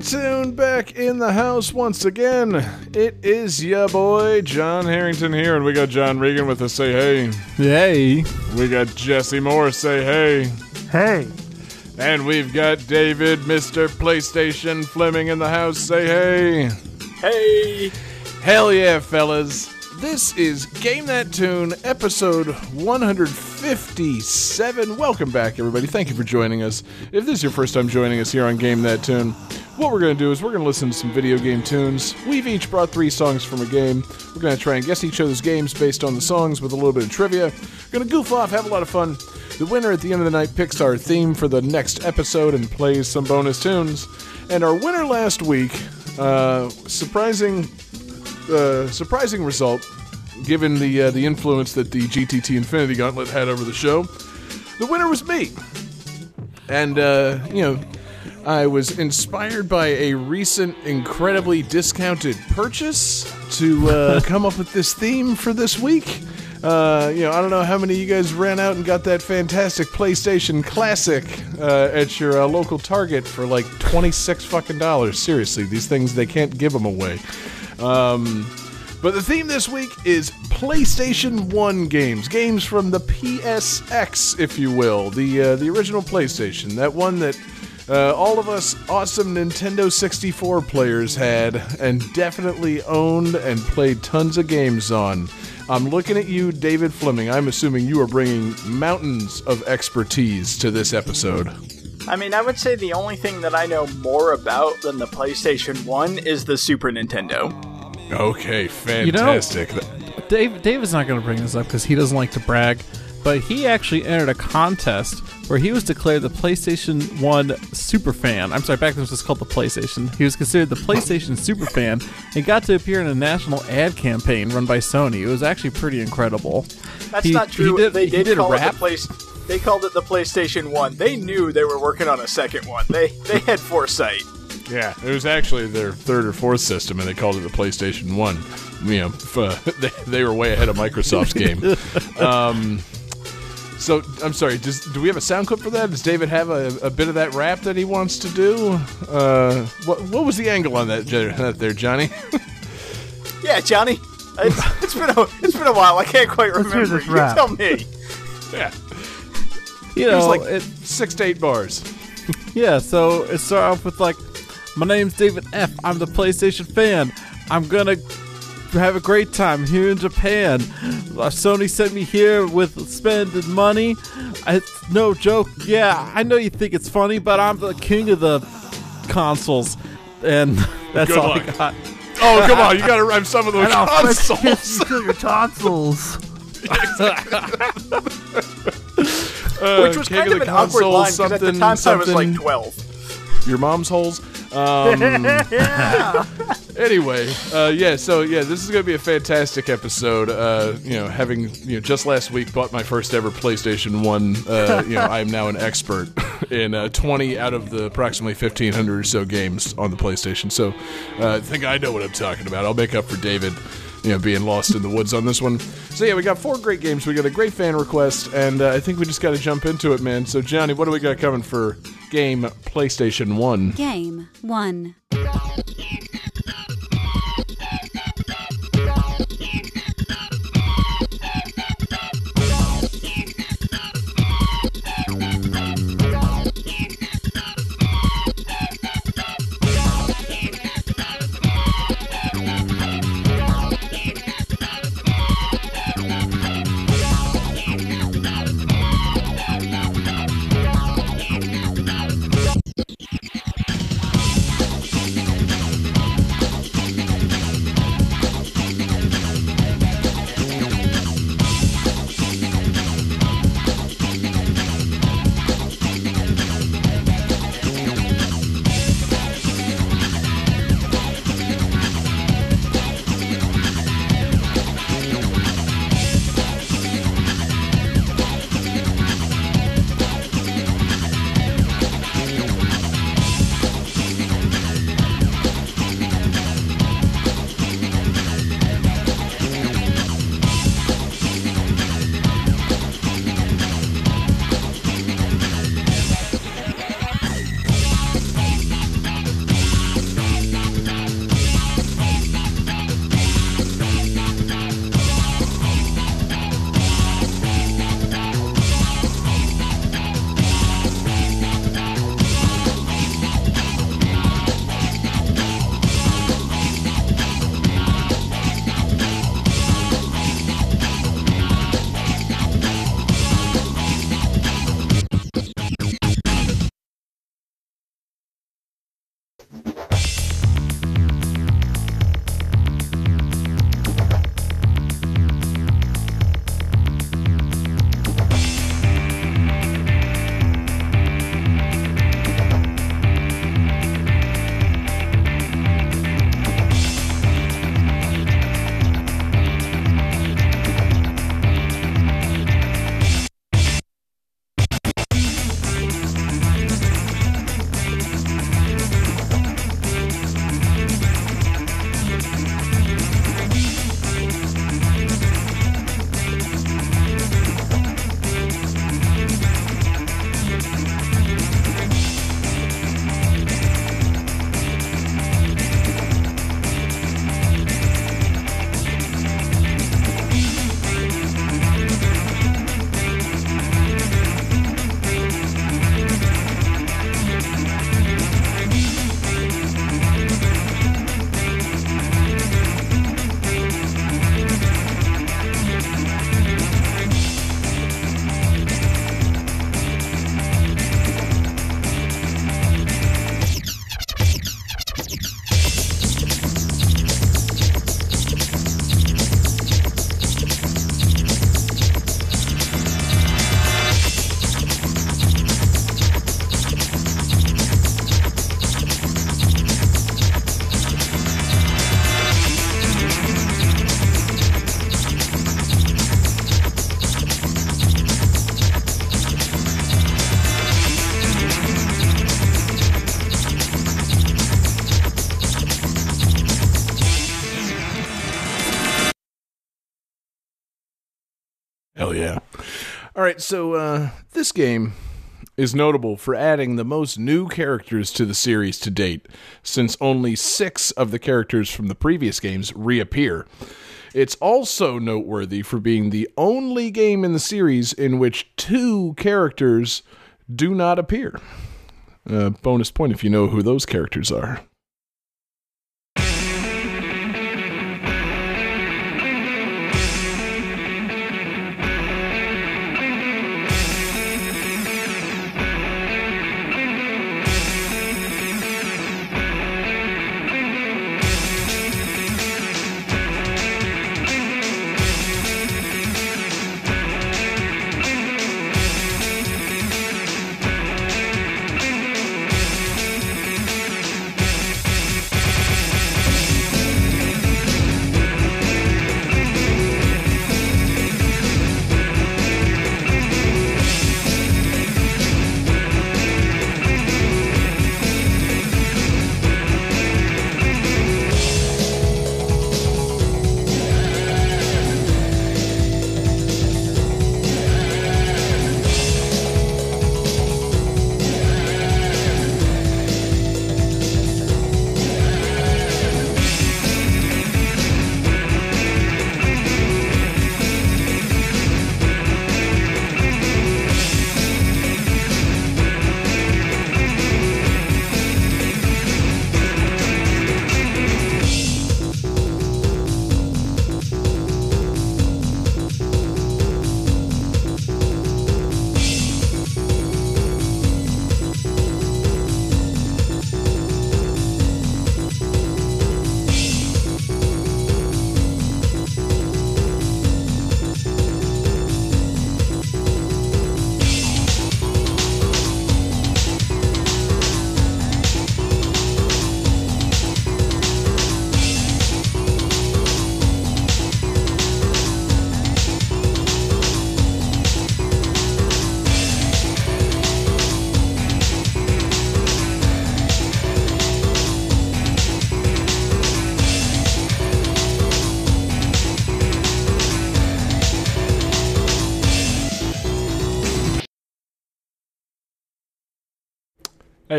Game That Tune back in the house once again. It is ya boy John Harrington here, and we got John Regan with us. Say hey. Hey. We got Jesse Moore. Say hey. Hey. And we've got David, Mr. PlayStation Fleming in the house. Say hey. Hey! Hell yeah, fellas. This is Game That Tune, episode 157. Welcome back, everybody. Thank you for joining us. If this is your first time joining us here on Game That Tune, what we're going to do is we're going to listen to some video game tunes. We've each brought three songs from a game. We're going to try and guess each other's games based on the songs with a little bit of trivia. We're going to goof off, have a lot of fun. The winner at the end of the night picks our theme for the next episode and plays some bonus tunes. And our winner last week, uh, surprising uh, surprising result, given the uh, the influence that the GTT Infinity Gauntlet had over the show. The winner was me, and uh, you know, I was inspired by a recent incredibly discounted purchase to uh, come up with this theme for this week. Uh, you know, I don't know how many of you guys ran out and got that fantastic PlayStation Classic uh, at your uh, local Target for like twenty six fucking dollars. Seriously, these things they can't give them away. Um, but the theme this week is PlayStation 1 games. Games from the PSX, if you will. The, uh, the original PlayStation. That one that uh, all of us awesome Nintendo 64 players had and definitely owned and played tons of games on. I'm looking at you, David Fleming. I'm assuming you are bringing mountains of expertise to this episode. I mean, I would say the only thing that I know more about than the PlayStation 1 is the Super Nintendo. Okay, You know, fantastic. Dave, Dave is not going to bring this up because he doesn't like to brag, but he actually entered a contest where he was declared the PlayStation 1 super fan. I'm sorry, back then it was called the PlayStation. He was considered the PlayStation super fan and got to appear in a national ad campaign run by Sony. It was actually pretty incredible. That's He- not true. he did- they he did, did a call it the place. They called it the PlayStation 1. They knew they were working on a second one. They they had foresight. Yeah, it was actually their third or fourth system, and they called it the PlayStation One. You know, f- uh, they, they were way ahead of Microsoft's game. Um, so I'm sorry. Does do we have a sound clip for that? Does David have a, a bit of that rap that he wants to do? Uh, what what was the angle on that, that there, Johnny? Yeah, Johnny. It's, it's been a it's been a while. I can't quite remember. hear this You rap. tell me. yeah, You it was know, like it, six to eight bars. Yeah, so it started off with like, my name's David F. I'm the PlayStation fan. I'm gonna have a great time here in Japan. Uh, Sony sent me here with spending money. It's no joke. Yeah, I know you think it's funny, but I'm the king of the consoles, and that's Good all luck. I got. Oh come on, you got to rhyme some of those And I'll French consoles. you till your tonsils. Uh, Which was kind of the an awkward line because at the something, time I was like 12. your mom's holes. Um, yeah. anyway, uh, yeah, so yeah, this is going to be a fantastic episode. Uh, you know, having you know just last week bought my first ever PlayStation One. Uh, you know, I am now an expert in uh, 20 out of the approximately 1,500 or so games on the PlayStation. So uh, I think I know what I'm talking about. I'll make up for David. You know, being lost in the woods on this one. So yeah, we got four great games. We got a great fan request, and uh, I think we just got to jump into it, man. So Johnny, what do we got coming for game PlayStation One? Game 1. All right, so uh, this game is notable for adding the most new characters to the series to date, since only six of the characters from the previous games reappear. It's also noteworthy for being the only game in the series in which two characters do not appear. Uh, bonus point if you know who those characters are.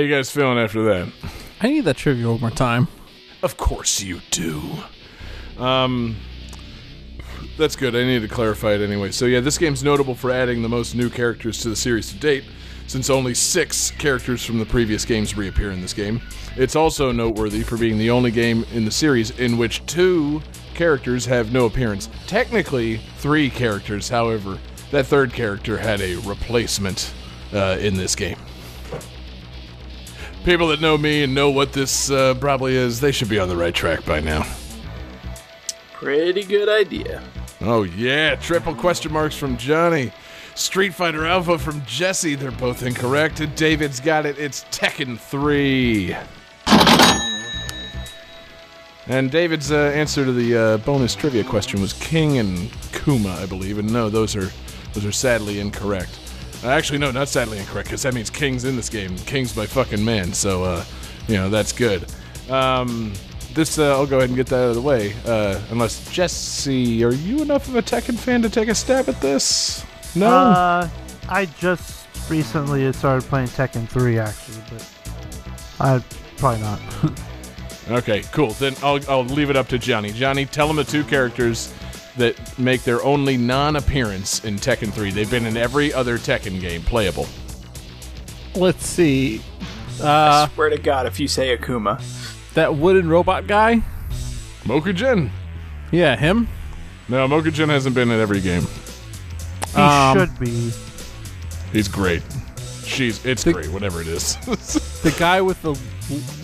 You guys feeling after that? I need that trivia one more time. Of course you do. Um, that's good. I need to clarify it anyway. So yeah, this game's notable for adding the most new characters to the series to date, since only six characters from the previous games reappear in this game. It's also noteworthy for being the only game in the series in which two characters have no appearance. Technically, three characters. However, that third character had a replacement uh, in this game. People that know me and know what this uh, probably is, they should be on the right track by now. Pretty good idea. Oh yeah, triple question marks from Johnny. Street Fighter Alpha from Jesse. They're both incorrect. And David's got it. It's Tekken 3. And David's uh, answer to the uh, bonus trivia question was King and Kuma, I believe. And no, those are those are sadly incorrect. Actually, no, not sadly incorrect, because that means King's in this game. King's my fucking man, so uh, you know that's good. Um, this uh, I'll go ahead and get that out of the way. Uh, unless Jesse, are you enough of a Tekken fan to take a stab at this? No. Uh, I just recently started playing Tekken 3 actually, but I probably not. Okay, cool. Then I'll, I'll leave it up to Johnny. Johnny, tell him the two characters that make their only non appearance in Tekken 3. They've been in every other Tekken game playable. Let's see. Uh, Swear to God, if you say Akuma, that wooden robot guy. Mokujin. Yeah, him. No, Mokujin hasn't been in every game. he Um, should be. He's great. She's, it's The- great, whatever it is. The guy with the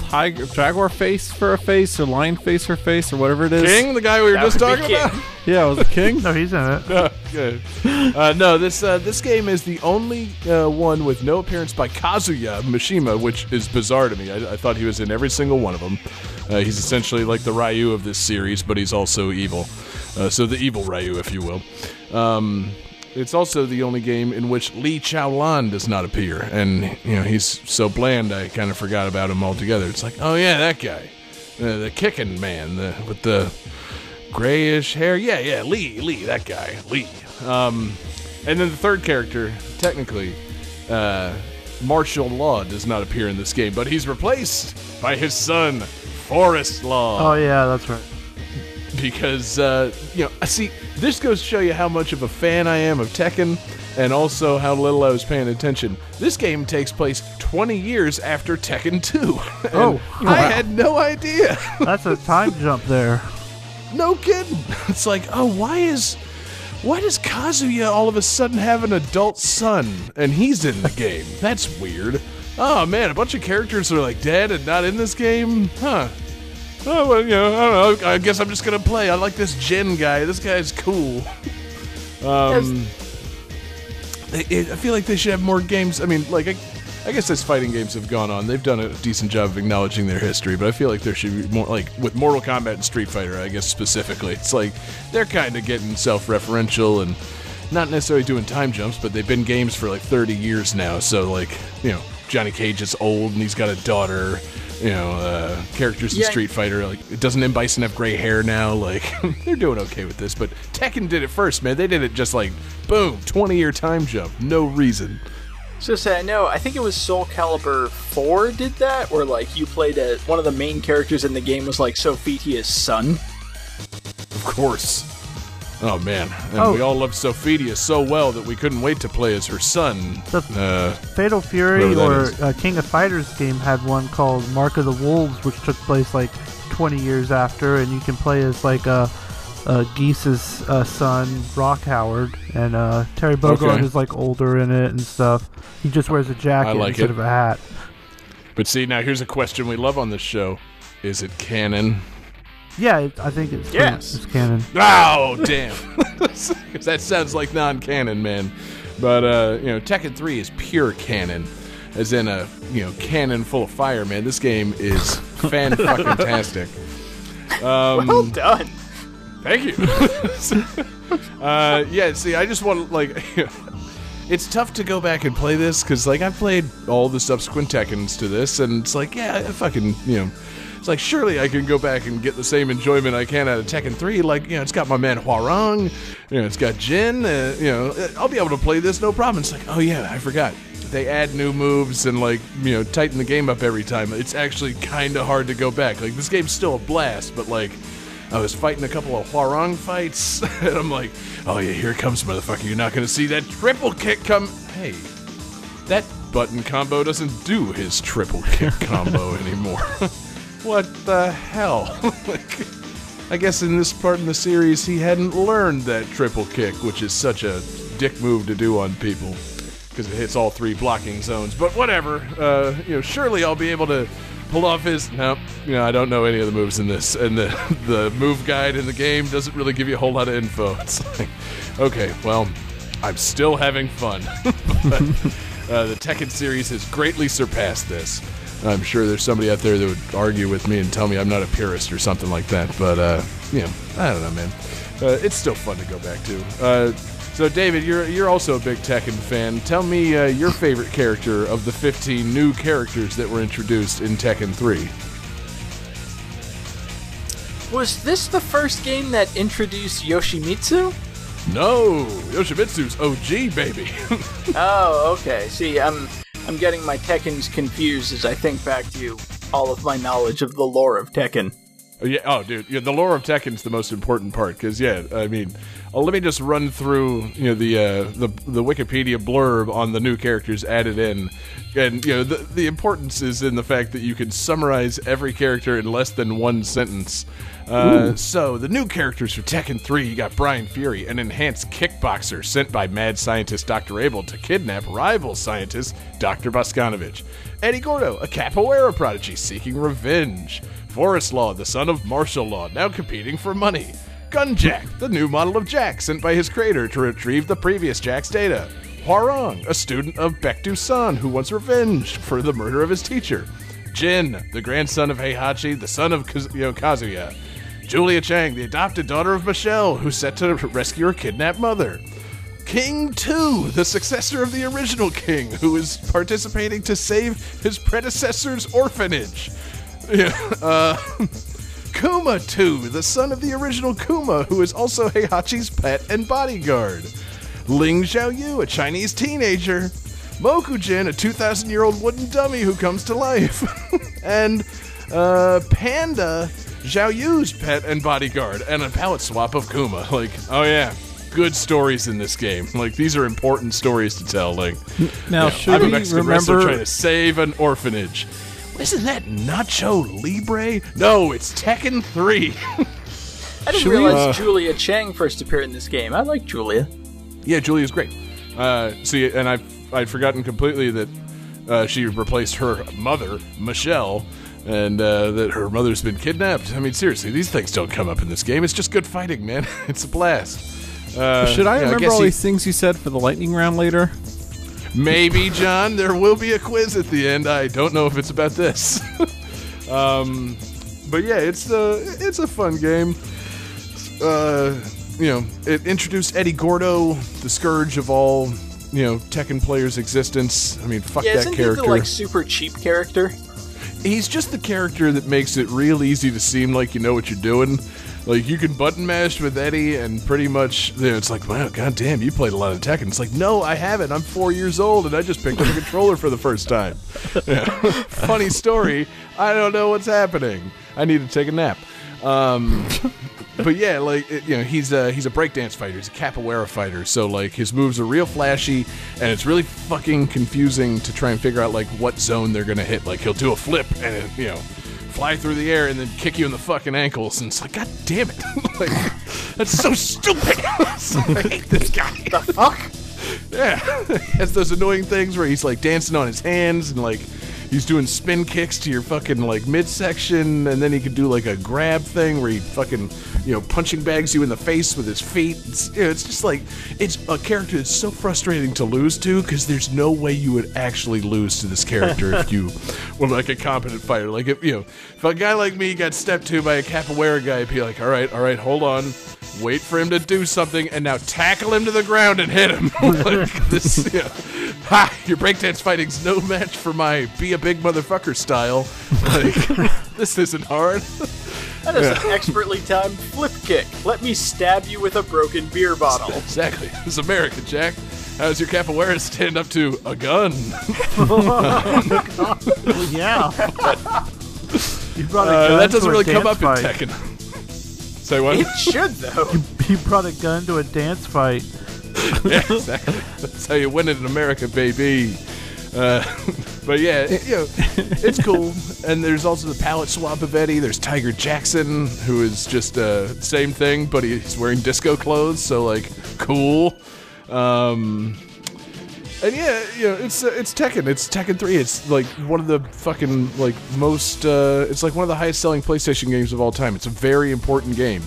tiger, jaguar face for a face, or lion face for a face, or whatever it is. King, the guy we were That just would be talking about? King. Yeah, was it King? No, he's in it. Uh, good. Uh, no, this uh, this game is the only uh, one with no appearance by Kazuya Mishima, which is bizarre to me. I, I thought he was in every single one of them. Uh, he's essentially like the Ryu of this series, but he's also evil. Uh, so the evil Ryu, if you will. Um, it's also the only game in which Lee Chaolan does not appear, and you know he's so bland. I kind of forgot about him altogether. It's like, oh yeah, that guy, uh, the kicking man, the, with the grayish hair. Yeah, yeah, Lee, Lee, that guy, Lee. Um, and then the third character, technically, uh, Martial Law does not appear in this game, but he's replaced by his son, Forest Law Oh yeah, that's right. Because uh, you know, I see, this goes to show you how much of a fan I am of Tekken, and also how little I was paying attention. This game takes place 20 years after Tekken 2. and Oh, I had no idea. That's a time jump there. no kidding. It's like, oh, why is. Why does Kazuya all of a sudden have an adult son and he's in the game? That's weird. Oh man, a bunch of characters are like dead and not in this game? Huh. Oh, well, you know, I don't know. I guess I'm just gonna play. I like this Jin guy. This guy's cool. Um, I I feel like they should have more games. I mean, like, I, I guess as fighting games have gone on, they've done a decent job of acknowledging their history. But I feel like there should be more, like with Mortal Kombat and Street Fighter. I guess specifically, it's like they're kind of getting self-referential and not necessarily doing time jumps, but they've been games for like 30 years now. So like, you know, Johnny Cage is old and he's got a daughter. You know, uh, characters in Yeah. Street Fighter like doesn't M Bison have gray hair now? Like they're doing okay with this, but Tekken did it first, man. They did it just like boom, 20 year time jump, no reason. So say I know. I think it was Soul Calibur Four did that, where like you played a one of the main characters in the game was like Sophitia's son. Of course. Oh man, and Oh. we all loved Sophitia so well that we couldn't wait to play as her son. The- Uh, Fatal Fury or uh, King of Fighters game had one called Mark of the Wolves, which took place like 20 years after, and you can play as like uh, uh, Geese's uh, son, Rock Howard, and uh, Terry Bogard Okay. is like older in it and stuff. He just wears a jacket like instead it. of a hat. but see, now here's a question we love on this show: Is it canon? Yeah, it, I think it's Yes. it's canon. Oh, damn. 'Cause that sounds like non canon, man. But, uh, you know, Tekken 3 is pure canon, as in a, you know, cannon full of fire, man. This game is fan fucking tastic. Um, Well done. Thank you. uh, yeah, see, I just want to, like, it's tough to go back and play this because, like, I've played all the subsequent Tekkens to this, and it's like, yeah, I fucking, you know, it's like, surely I can go back and get the same enjoyment I can out of Tekken 3. Like, you know, it's got my man Hwoarang, you know, it's got Jin, uh, you know, I'll be able to play this no problem. It's like, oh, yeah, I forgot. They add new moves and, like, you know, tighten the game up every time. It's actually kind of hard to go back. Like, this game's still a blast, but, like, I was fighting a couple of Hwoarang fights, and I'm like, oh yeah, here it comes, motherfucker. You're not gonna see that triple kick come. Hey, that button combo doesn't do his triple kick combo anymore. what the hell? like, I guess in this part in the series, he hadn't learned that triple kick, which is such a dick move to do on people because it hits all three blocking zones. But whatever, uh, you know, surely I'll be able to pull off his. No, you know, I don't know any of the moves in this, and the the move guide in the game doesn't really give you a whole lot of info. It's like, okay, well, I'm still having fun. but, uh, the Tekken series has greatly surpassed this. I'm sure there's somebody out there that would argue with me and tell me I'm not a purist or something like that. But uh, you know, I don't know, man. Uh, it's still fun to go back to. Uh, so, David, you're you're also a big Tekken fan. Tell me uh, your favorite character of the 15 new characters that were introduced in Tekken 3. Was this the first game that introduced Yoshimitsu? No, Yoshimitsu's OG baby. Oh, okay. See, I'm I'm getting my Tekkens confused as I think back to all of my knowledge of the lore of Tekken. Oh, yeah. Oh, dude. Yeah, the lore of Tekken's the most important part because, yeah, I mean, uh, let me just run through, you know, the uh, the the Wikipedia blurb on the new characters added in, and you know, the the importance is in the fact that you can summarize every character in less than one sentence. Uh, so the new characters for Tekken 3, you got Brian Fury, an enhanced kickboxer sent by mad scientist Dr. Abel to kidnap rival scientist Dr. Bosconovitch. Eddie Gordo, a capoeira prodigy seeking revenge. Forest Law, the son of Martial Law, now competing for money. Gunjack, the new model of Jack sent by his creator to retrieve the previous Jack's data. Hwoarang, a student of Baek Doo San who wants revenge for the murder of his teacher. Jin, the grandson of Heihachi, the son of Kaz- you know, Kazuya. Julia Chang, the adopted daughter of Michelle, who's set to rescue her kidnapped mother. King 2, the successor of the original king, who is participating to save his predecessor's orphanage. Yeah, uh, Kuma 2, the son of the original Kuma, who is also Heihachi's pet and bodyguard. Ling Xiaoyu, a Chinese teenager. Mokujin, a 2,000 year old wooden dummy who comes to life. and uh, Panda, Xiaoyu's pet and bodyguard, and a palette swap of Kuma. Like, oh yeah, good stories in this game. Like, these are important stories to tell. Like, Now, yeah, should I'm a we Mexican wrestler remember? trying to save an orphanage. Isn't that Nacho Libre? No, it's Tekken 3. I didn't Should we, realize uh, Julia Chang first appeared in this game. I like Julia. yeah, Julia's great. Uh, see, and I've, I'd forgotten completely that uh, she replaced her mother, Michelle, and uh, that her mother's been kidnapped. I mean, seriously, these things don't come up in this game. It's just good fighting, man. it's a blast. Uh, Should I yeah, remember guess all he- these things you said for the lightning round later? Maybe, John. There will be a quiz at the end. I don't know if it's about this. um, but yeah, it's a it's a fun game. Uh, you know, it introduced Eddie Gordo, the scourge of all you know Tekken players' existence. I mean, fuck Yeah, that isn't character. he the like super cheap character? He's just the character that makes it real easy to seem like you know what you're doing. Like you can button mash with Eddie, and pretty much you know, it's like, wow, goddamn, you played a lot of Tekken. It's like, no, I haven't. I'm four years old, and I just picked up a controller for the first time. Yeah. Funny story. I don't know what's happening. I need to take a nap. Um, but yeah, like it, you know, he's a he's a breakdance fighter. He's a capoeira fighter. So like his moves are real flashy, and it's really fucking confusing to try and figure out like what zone they're gonna hit. Like he'll do a flip and it, you know, fly through the air and then kick you in the fucking ankles, and it's like, god damn it, like that's so stupid. I hate this guy. The fuck? Yeah, has those annoying things where he's like dancing on his hands and like he's doing spin kicks to your fucking like midsection, and then he could do like a grab thing where he fucking you know punching bags you in the face with his feet. It's, you know, it's just like it's a character that's so frustrating to lose to because there's no way you would actually lose to this character if you were like a competent fighter. Like if you know if a guy like me got stepped to by a capoeira guy, I'd be like, all right, all right, hold on. Wait for him to do something, and now tackle him to the ground and hit him. like this, you know, ha! Your breakdance fighting's no match for my be a big motherfucker style. Like this isn't hard. That is an expertly timed flip kick. Let me stab you with a broken beer bottle. Exactly. This is America, Jack. How's your capoeira stand up to a gun? yeah. you brought a Uh, that doesn't to a really come dance up in fight. Tekken. Say what? It should though. You brought a gun to a dance fight. yeah, exactly. That's how you win it in America, baby. Uh, but yeah, it- you know, it's cool. And there's also the palette swap of Eddie. There's Tiger Jackson, who is just uh, same thing, but he's wearing disco clothes, so like cool. Um, and yeah, you know, it's uh, it's Tekken. It's Tekken 3. It's like one of the fucking like most. Uh, it's like one of the highest selling PlayStation games of all time. It's a very important game,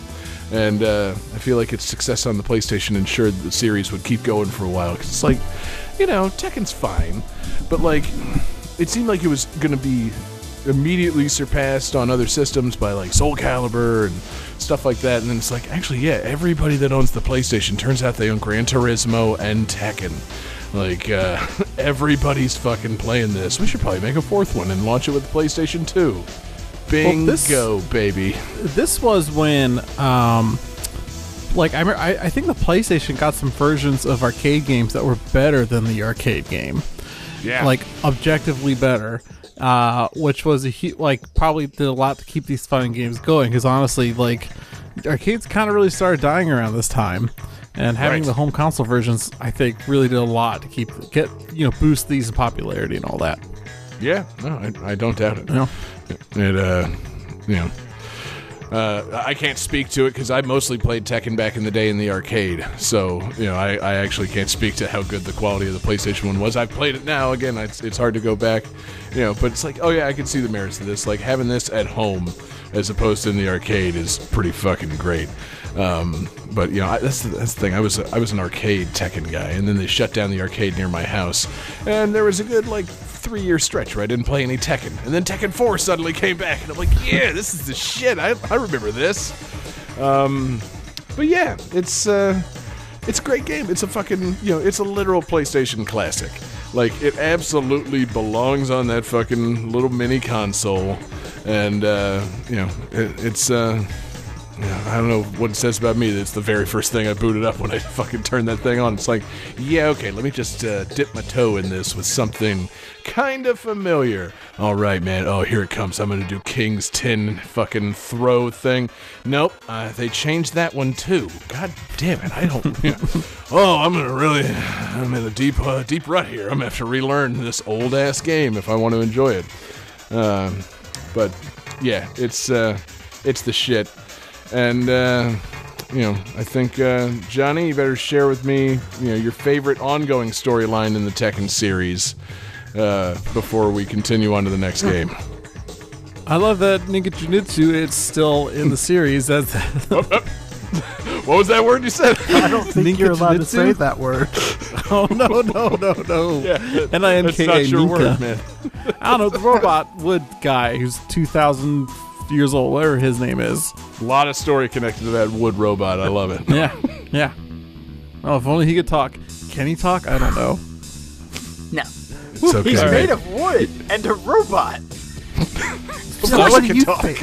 and uh, I feel like its success on the PlayStation ensured the series would keep going for a while. Because it's like, you know, Tekken's fine, but like, it seemed like it was gonna be immediately surpassed on other systems by like Soul Calibur and stuff like that. And then it's like, actually, yeah, everybody that owns the PlayStation turns out they own Gran Turismo and Tekken. Like, uh, everybody's fucking playing this. We should probably make a fourth one and launch it with the PlayStation 2. Bingo, this- baby. This was when, um, like I, I, I think the PlayStation got some versions of arcade games that were better than the arcade game, Yeah. like objectively better. Uh, which was a hu- like probably did a lot to keep these fun games going. Because honestly, like arcades kind of really started dying around this time, and having Right. the home console versions, I think, really did a lot to keep get you know boost these in popularity and all that. yeah, no, I, I don't doubt it. Know? It, uh, you know, uh, I can't speak to it because I mostly played Tekken back in the day in the arcade. So, you know, I, I actually can't speak to how good the quality of the PlayStation one was. I've played it now. Again, it's, it's hard to go back, you know, but it's like, oh yeah, I can see the merits of this. Like having this at home as opposed to in the arcade is pretty fucking great. Um, but you know, I, that's that's the thing. I was a, I was an arcade Tekken guy, and then they shut down the arcade near my house, and there was a good like three year stretch where I didn't play any Tekken, and then Tekken Four suddenly came back, and I'm like, yeah, this is the shit. I I remember this. Um, but yeah, it's uh, it's a great game. It's a fucking you know, it's a literal PlayStation classic. Like it absolutely belongs on that fucking little mini console. and uh, you know it, it's. Uh, yeah, I don't know what it says about me. That it's the very first thing I booted up when I fucking turned that thing on. It's like, yeah, okay, let me just uh, dip my toe in this with something kind of familiar. All right, man. Oh, here it comes. I'm gonna do King's Tin fucking throw thing. Nope, uh, they changed that one too. God damn it! I don't. yeah. Oh, I'm gonna really. I'm in a deep, uh, deep rut here. I'm gonna have to relearn this old ass game if I want to enjoy it. Um, but yeah, it's uh, it's the shit. And uh, you know, I think uh, Johnny, you better share with me, you know, your favorite ongoing storyline in the Tekken series uh, before we continue on to the next game. I love that Ninja Jujutsu. It's still in the series. That's What was that word you said? I don't think you're allowed to say that word. oh no no no no. yeah, And I that's not your word, man. I don't know the robot wood guy who's two thousand years old, whatever his name is. A lot of story connected to that wood robot. I love it. Yeah, yeah. Oh, if only he could talk. Can he talk? I don't know. No. It's okay. He's made of wood and a robot. So what do you think?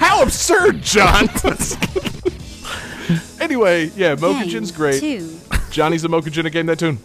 How absurd, John! anyway, yeah, Mokujin's Game great. Two. Johnny's a Mokujin at Game That Tune.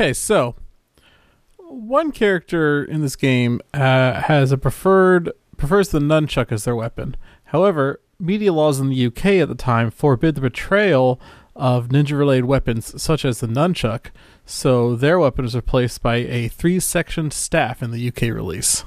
Okay, so one character in this game uh, has a preferred prefers the nunchuck as their weapon. However, media laws in the UK at the time forbid the betrayal of ninja-related weapons such as the nunchuck, so their weapon is replaced by a three-sectioned staff in the UK release.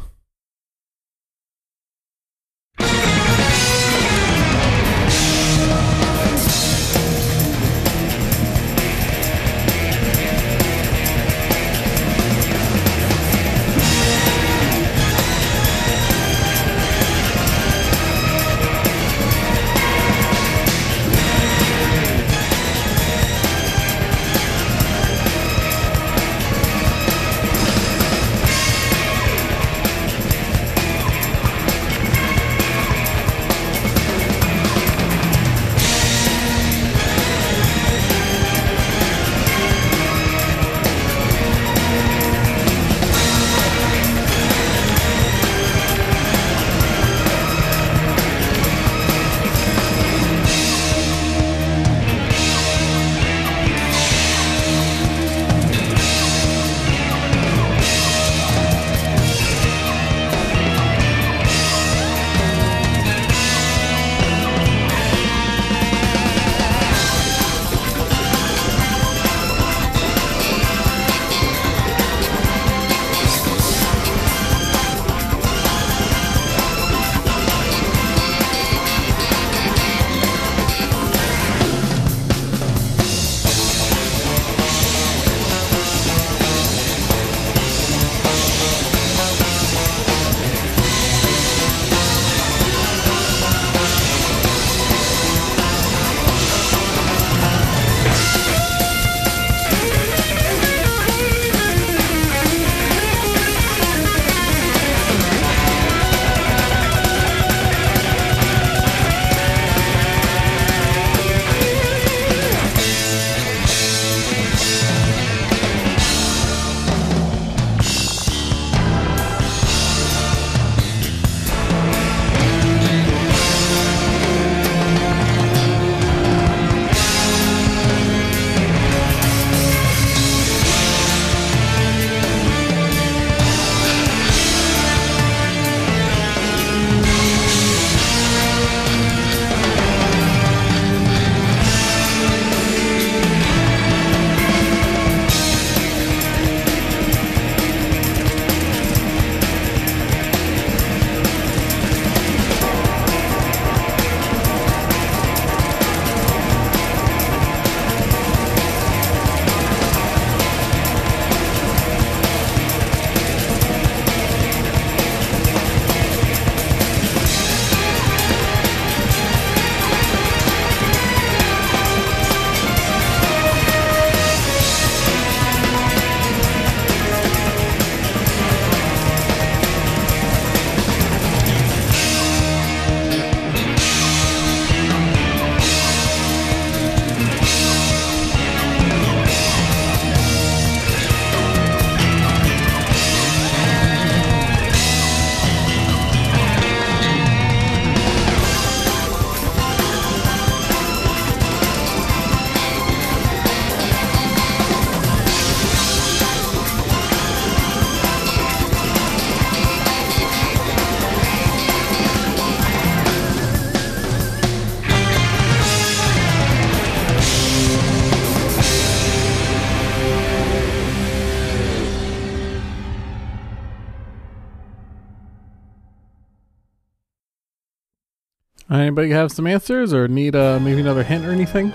Anybody have some answers or need uh, maybe another hint or anything?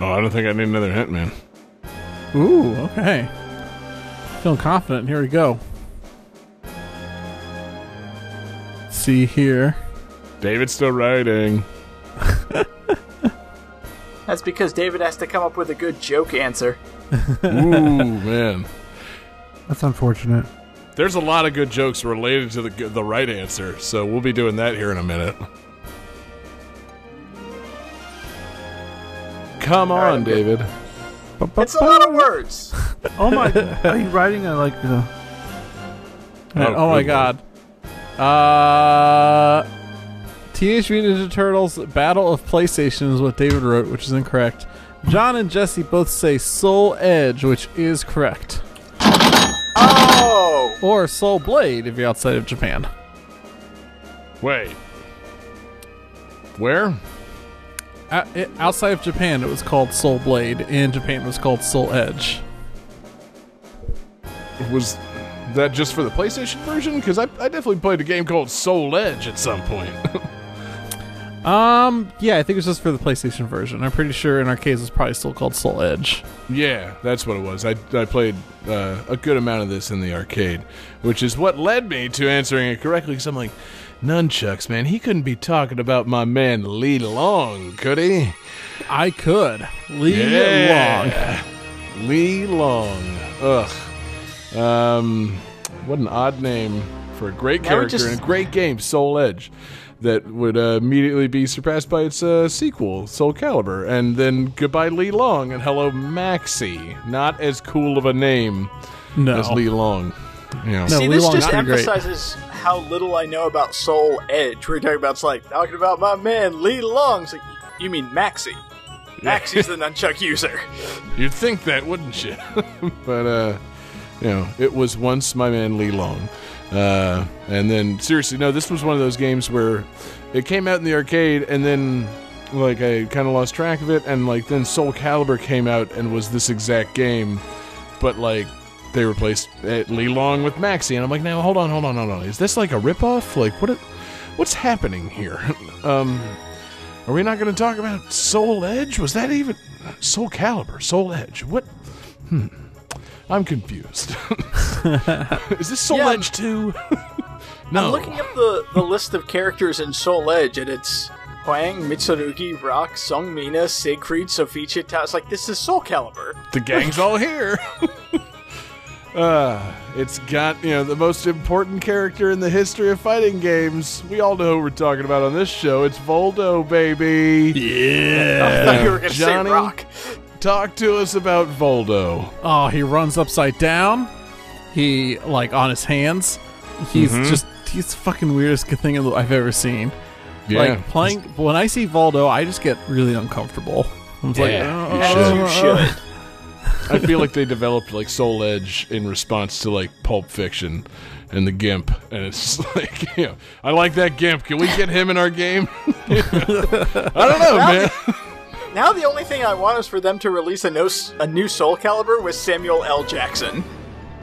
Oh, I don't think I need another hint, man. Ooh, okay. Feeling confident. Here we go. see here. David's still writing. That's because David has to come up with a good joke answer. Ooh, man. That's unfortunate. There's a lot of good jokes related to the the right answer, so we'll be doing that here in a minute. Come right, on, I'm good. David. It's a lot of words. Oh my! are you writing a like the? Oh, Oh, my good god. Uh Teenage Mutant Ninja Turtles Battle of PlayStation is what David wrote, which is incorrect. John and Jesse both say Soul Edge, which is correct. Oh, Or Soul Blade if you're outside of Japan. Wait. Where? Uh, it, outside of Japan, it was called Soul Blade. In Japan, it was called Soul Edge. Was that just for the PlayStation version? Because I, I definitely played a game called Soul Edge at some point. Um, yeah, I think it was just for the PlayStation version. I'm pretty sure in arcades it's probably still called Soul Edge. yeah, that's what it was. I, I played uh, a good amount of this in the arcade, which is what led me to answering it correctly. Because I'm like, nunchucks, man. He couldn't be talking about my man Li Long, could he? I could. Li Long. Li Long. Ugh. Um, what an odd name for a great character just- and a great game, Soul Edge, that would uh, immediately be surpassed by its uh, sequel, Soul Calibur, and then goodbye Li Long and hello Maxi. Not as cool of a name No. as Li Long. You know. No, see, Lee this Long's just pretty great. emphasizes how little I know about Soul Edge. We're talking about it's like talking about my man Li Long. It's like, you mean Maxi? Maxi's the nunchuck user. You'd think that, wouldn't you? but uh, you know, it was once my man Li Long. Uh, and then seriously, no, this was one of those games where it came out in the arcade, and then like I kind of lost track of it, and like then Soul Calibur came out and was this exact game, but like they replaced it, Li Long with Maxi, and I'm like, now hold on, hold on, hold on, is this like a ripoff? Like what? What's happening here? um. Are we not going to talk about Soul Edge? Was that even Soul Calibur? Soul Edge? What? Hmm. I'm confused. Is this Soul Yeah. Edge 2? no. I'm looking up the, the list of characters in Soul Edge, and it's Huang, Mitsurugi, Rock, Seung Mina, Siegfried, Sophitia Tao. It's like, this is Soul Calibur. the gang's all here. uh, it's got, you know, the most important character in the history of fighting games. We all know who we're talking about on this show. It's Voldo, baby. Yeah. I thought you were going to say Johnny? Rock. Talk to us about Voldo. Oh, he runs upside down. He like on his hands. He's Mhm. just he's the fucking weirdest thing I've ever seen. Yeah. Like playing when I see Voldo, I just get really uncomfortable. I'm just Yeah, you like, should. "Uh, You uh, should. I feel like they developed like Soul Edge in response to like Pulp Fiction and the Gimp, and it's like, you know, I like that Gimp. Can we get him in our game? I don't know, man. Now the only thing I want is for them to release a, no, a new Soul Calibur with Samuel L. Jackson.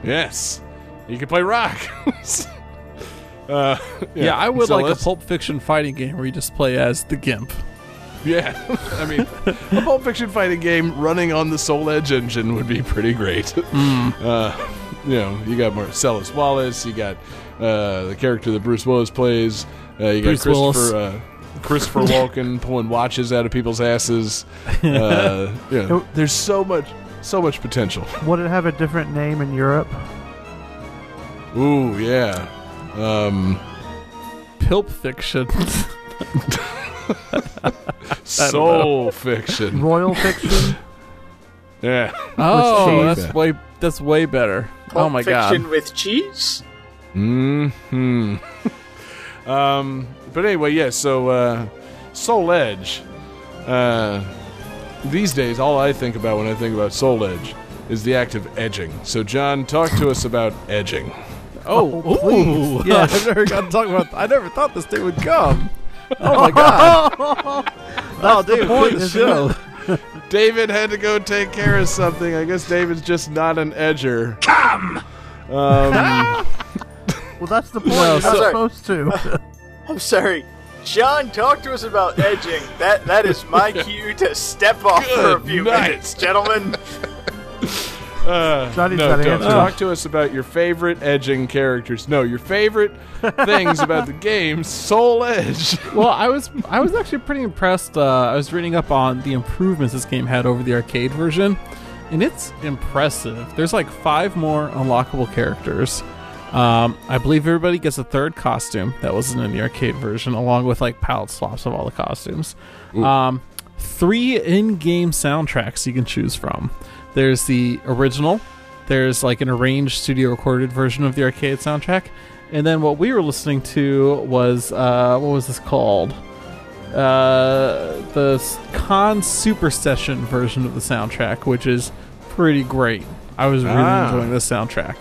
yes, you can play rock. uh, Yeah, I would so like a let's- Pulp Fiction fighting game where you just play as the Gimp. Yeah, I mean, a Pulp Fiction fighting game running on the Soul Edge engine would be pretty great. Uh, you know, you got Marcellus Wallace, you got uh, the character that Bruce Willis plays, uh, you Bruce got Willis. Christopher uh, Christopher Walken pulling watches out of people's asses. Uh, you know, there's so much, so much potential. Would it have a different name in Europe? Ooh, yeah. Um, Pulp Fiction. soul fiction. Royal Fiction? Yeah. oh, cheese. that's way that's way better. oh my Fiction god. Fiction with cheese? Hmm. um. But anyway, yeah. So, uh, Soul Edge. Uh, these days, all I think about when I think about Soul Edge is the act of edging. So, John, talk to us about edging. Oh, Oh, please. ooh. Yes. I've never got to talk about. I never thought this day would come. Oh my god! oh, dude, point, quit the show. David had to go take care of something. I guess David's just not an edger. Come. Um. Well, that's the point. No, You're not supposed to. I'm sorry. John, talk to us about edging. That that is my cue to step off for a few night. minutes, gentlemen. Uh, Johnny's no, don't. answers. Talk to us about your favorite edging characters. No, your favorite things about the game Soul Edge. Well, I was I was actually pretty impressed. Uh, I was reading up on the improvements this game had over the arcade version, and it's impressive. There's like five more unlockable characters. Um, I believe everybody gets a third costume that wasn't in the arcade version, along with like palette swaps of all the costumes. Um, three in-game soundtracks you can choose from. There's the original. There's like an arranged studio recorded version of the arcade soundtrack, and then what we were listening to was uh, what was this called? Uh, the Khan Super Session version of the soundtrack, which is pretty great. I was really Ah. enjoying this soundtrack.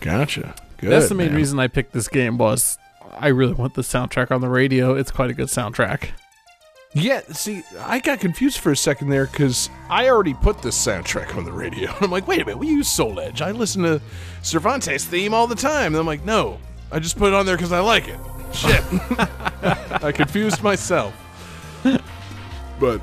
Gotcha. Good. That's the main man. reason I picked this game was I really want the soundtrack on the radio. It's quite a good soundtrack. Yeah, see, I got confused for a second there because I already put this soundtrack on the radio. I'm like, wait a minute, we use Soul Edge. I listen to Cervantes' theme all the time. And I'm like, no, I just put it on there because I like it. Shit. I confused myself. But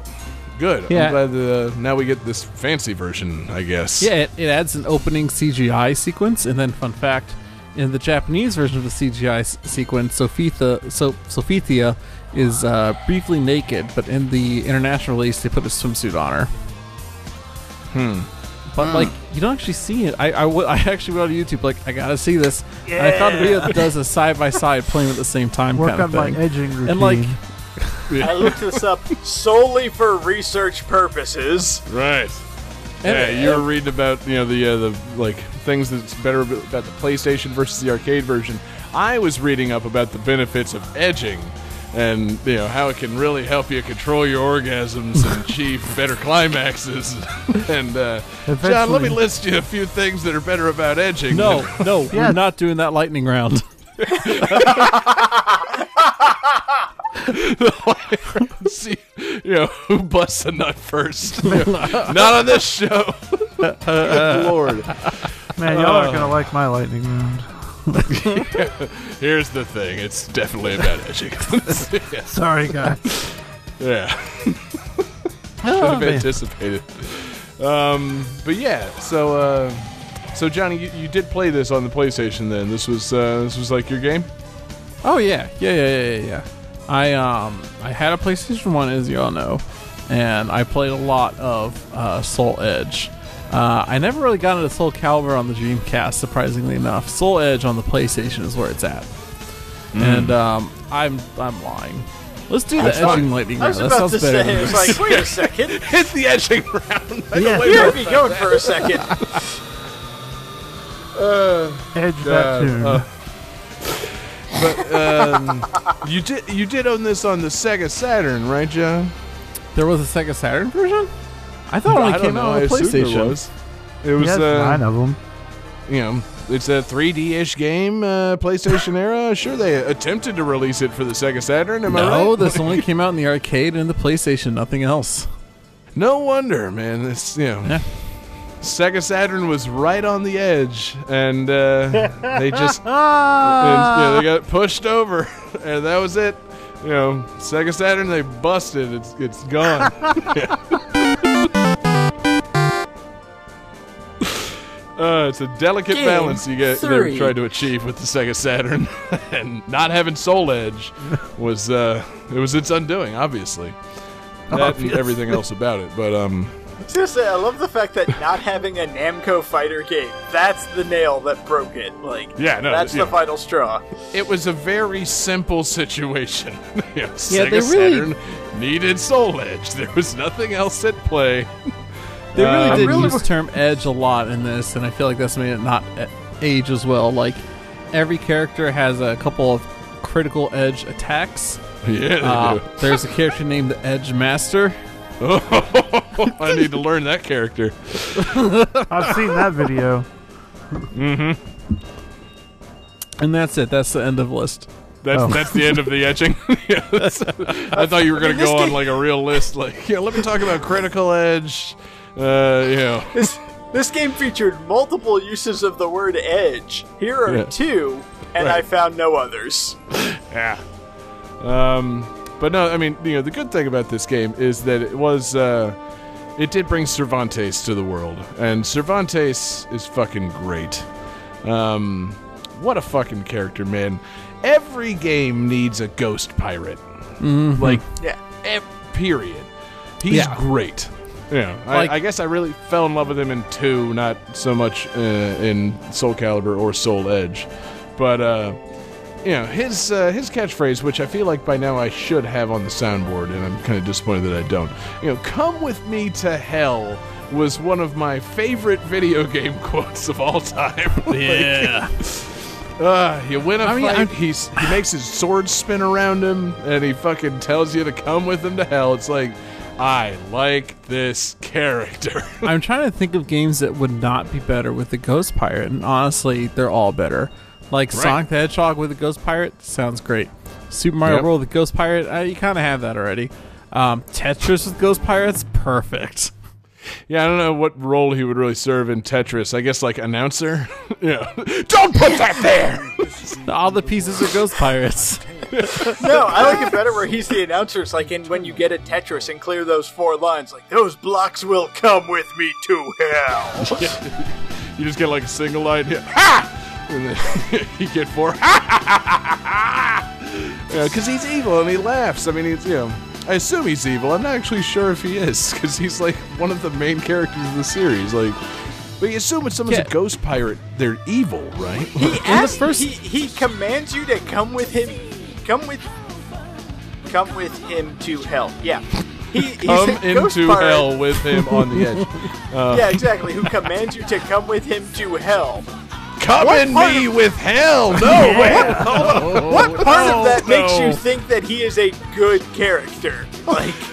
good. Yeah. I'm glad that, uh, now we get this fancy version, I guess. Yeah, it, it adds an opening CGI sequence, and then fun fact, in the Japanese version of the CGI s- sequence, Sophia, so, Sophia is uh, briefly naked, but in the international release, they put a swimsuit on her. Hmm. But like, you don't actually see it. I, I, w- I actually went on YouTube like, I gotta see this. And I found a video that does a side by side playing at the same time Work kind of on my thing. edging routine. And like, I looked this up solely for research purposes. Right. Yeah, you were reading about you know the uh, the like things that's better about the PlayStation versus the arcade version. I was reading up about the benefits of edging, and you know how it can really help you control your orgasms and achieve better climaxes. and uh, John, let me list you a few things that are better about edging. no, no, Yeah. we're not doing that lightning round. See, you know who busts a nut first. Not on this show. Good Lord. Man, y'all aren't gonna like my lightning round. Here's the thing. It's definitely about edging. yeah. Sorry, guys. Yeah. Should have man. anticipated. Um, but yeah, so uh, so Johnny, you, you did play this on the PlayStation. Then this was uh, this was like your game. Oh yeah, yeah, yeah, yeah, yeah, yeah. I um I had a PlayStation One, as you all know, and I played a lot of uh, Soul Edge. Uh, I never really got into Soul Calibur on the Dreamcast, surprisingly enough. Soul Edge on the PlayStation is where it's at, and um, I'm I'm lying. Let's do the That's edging lightning I round. was That about sounds to better. say, than it's like, wait a second. It's the edging round. Yeah. You heard me going for a second. Edge that tune. uh, but um, you did you did own this on the Sega Saturn, right, John? there was a Sega Saturn version. I thought it only I came know. out on I the assumed there PlayStation. was. It was uh, nine of them. you know, it's a 3D-ish game, uh, PlayStation era. Sure, they attempted to release it for the Sega Saturn. Am I No, right? this only came out in the arcade and the PlayStation. Nothing else. No wonder, man. This, you know, Yeah. Sega Saturn was right on the edge, and uh, they just, and, Ah! yeah, they got pushed over, and that was it. You know, Sega Saturn, they busted. It's it's gone. Uh, it's a delicate Game balance you get they tried to achieve with the Sega Saturn, and not having Soul Edge was uh, it was its undoing, obviously. That and everything else about it, but um, I say, I love the fact that not having a Namco fighter game, that's the nail that broke it. Like, Yeah, no, that's yeah. the final straw. it was a very simple situation. you know, Sega they really- Saturn needed Soul Edge. There was nothing else at play. They really Uh, did really- use the term edge a lot in this, and I feel like that's made it not age as well. Like every character has a couple of critical edge attacks. Yeah, they Uh, do. there's a character named the Edge Master. I need to learn that character. I've seen that video. Mhm. And that's it. That's the end of list. That's Oh. that's the end of the etching. Yes. I thought you were going to this go on like a real list. Like, yeah, let me talk about Critical Edge. Uh, you know, This this game featured multiple uses of the word edge. Here are Yeah. two, and Right. I found no others. yeah. Um, but no, I mean, you know, the good thing about this game is that it was, uh, it did bring Cervantes to the world, and Cervantes is fucking great. Um, what a fucking character, man! Every game needs a ghost pirate. Like, Yeah. ev- period. He's Yeah. great. Yeah, Like- I, I guess I really fell in love with him in two, not so much uh, in Soul Calibur or Soul Edge, but uh, you know his uh, his catchphrase, which I feel like by now I should have on the soundboard, and I'm kind of disappointed that I don't. You know, "Come with me to hell" was one of my favorite video game quotes of all time. Yeah. Uh, you win a I mean, fight. I'm- He's he makes his sword spin around him, and he fucking tells you to come with him to hell. It's like, I like this character. I'm trying to think of games that would not be better with the Ghost Pirate, and honestly, they're all better. Like Sonic the Hedgehog with a Ghost Pirate sounds great. Super Mario Yep. World with Ghost Pirate, uh, you kind of have that already. Um, Tetris with Ghost Pirates, perfect. yeah, I don't know what role he would really serve in Tetris. I guess like announcer. yeah, don't put that there. All the pieces are Ghost Pirates. No, I like it better where he's the announcer. It's like in when you get a Tetris and clear those four lines, like those blocks will come with me to hell. you just get like a single line. Yeah, ha! And then you get four. Yeah, because he's evil and he laughs. I mean, he's you know. I assume he's evil. I'm not actually sure if he is because he's like one of the main characters of the series. Like, but you assume when someone's Yeah. a ghost pirate, they're evil, right? He asks, first- he, he commands you to come with him. Come with, come with him to hell. Yeah, he, he's Come a into pirate. hell with him on the edge. Uh, yeah, exactly. Who commands you to come with him to hell? Come What in me of- with hell. No, wait, hold on. What oh. part of that makes you think that he is a good character? Like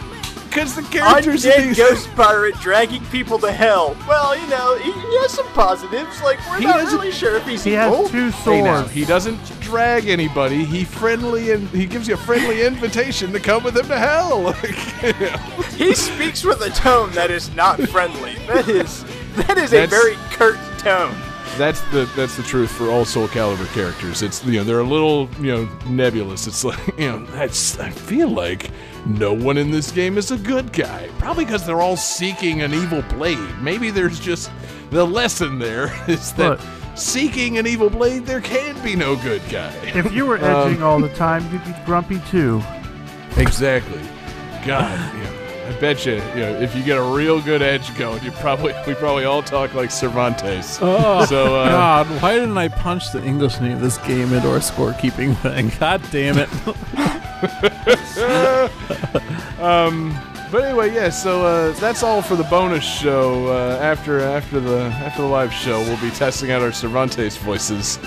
Because the characters in undead these- ghost pirate dragging people to hell. Well, you know, he, he has some positives. Like we're He not doesn't- really sure if he's He evil. has two Hey swords. he doesn't drag anybody. He friendly and he gives you a friendly invitation to come with him to hell. Like, you know. He speaks with a tone that is not friendly. That is that is a very curt tone. That's the that's the truth for all Soul Calibur characters. It's you know they're a little you know nebulous. It's like you know that's I feel like no one in this game is a good guy. Probably because they're all seeking an evil blade. Maybe there's just the lesson there is that Look. seeking an evil blade there can be no good guy. If you were Um, edging all the time, you'd be grumpy too. Exactly. God, you know, I bet you, you know, if you get a real good edge going, you probably we probably all talk like Cervantes. Oh, so uh, God, why didn't I punch the English name of this game into our scorekeeping thing? God damn it. But anyway, yeah. So uh, that's all for the bonus show. Uh, after after the after the live show, we'll be testing out our Cervantes voices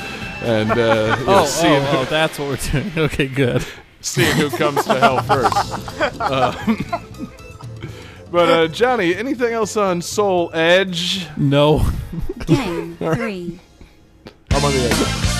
and uh, you know, Oh, seeing oh, oh, that's what we're doing. Okay, good. seeing who comes to hell first. But uh, Johnny, anything else on Soul Edge? No. Game three. I'm on the edge.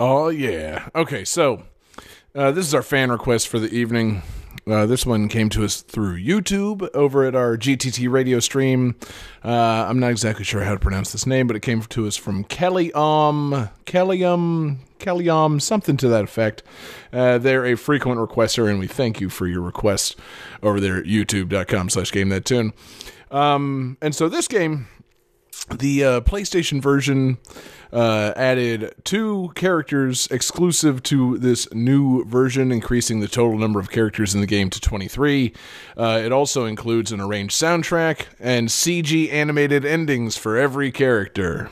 Oh yeah. Okay, so uh, this is our fan request for the evening. Uh, this one came to us through YouTube over at our GTT radio stream. Uh, I'm not exactly sure how to pronounce this name, but it came to us from Kelly Um Kelly Um Kelly Um something to that effect. Uh, they're a frequent requester, and we thank you for your request over there at YouTube.com/slash Game That Tune. Um, and so this game the uh, PlayStation version uh, added two characters exclusive to this new version, increasing the total number of characters in the game to 23. Uh, it also includes an arranged soundtrack and CG animated endings for every character.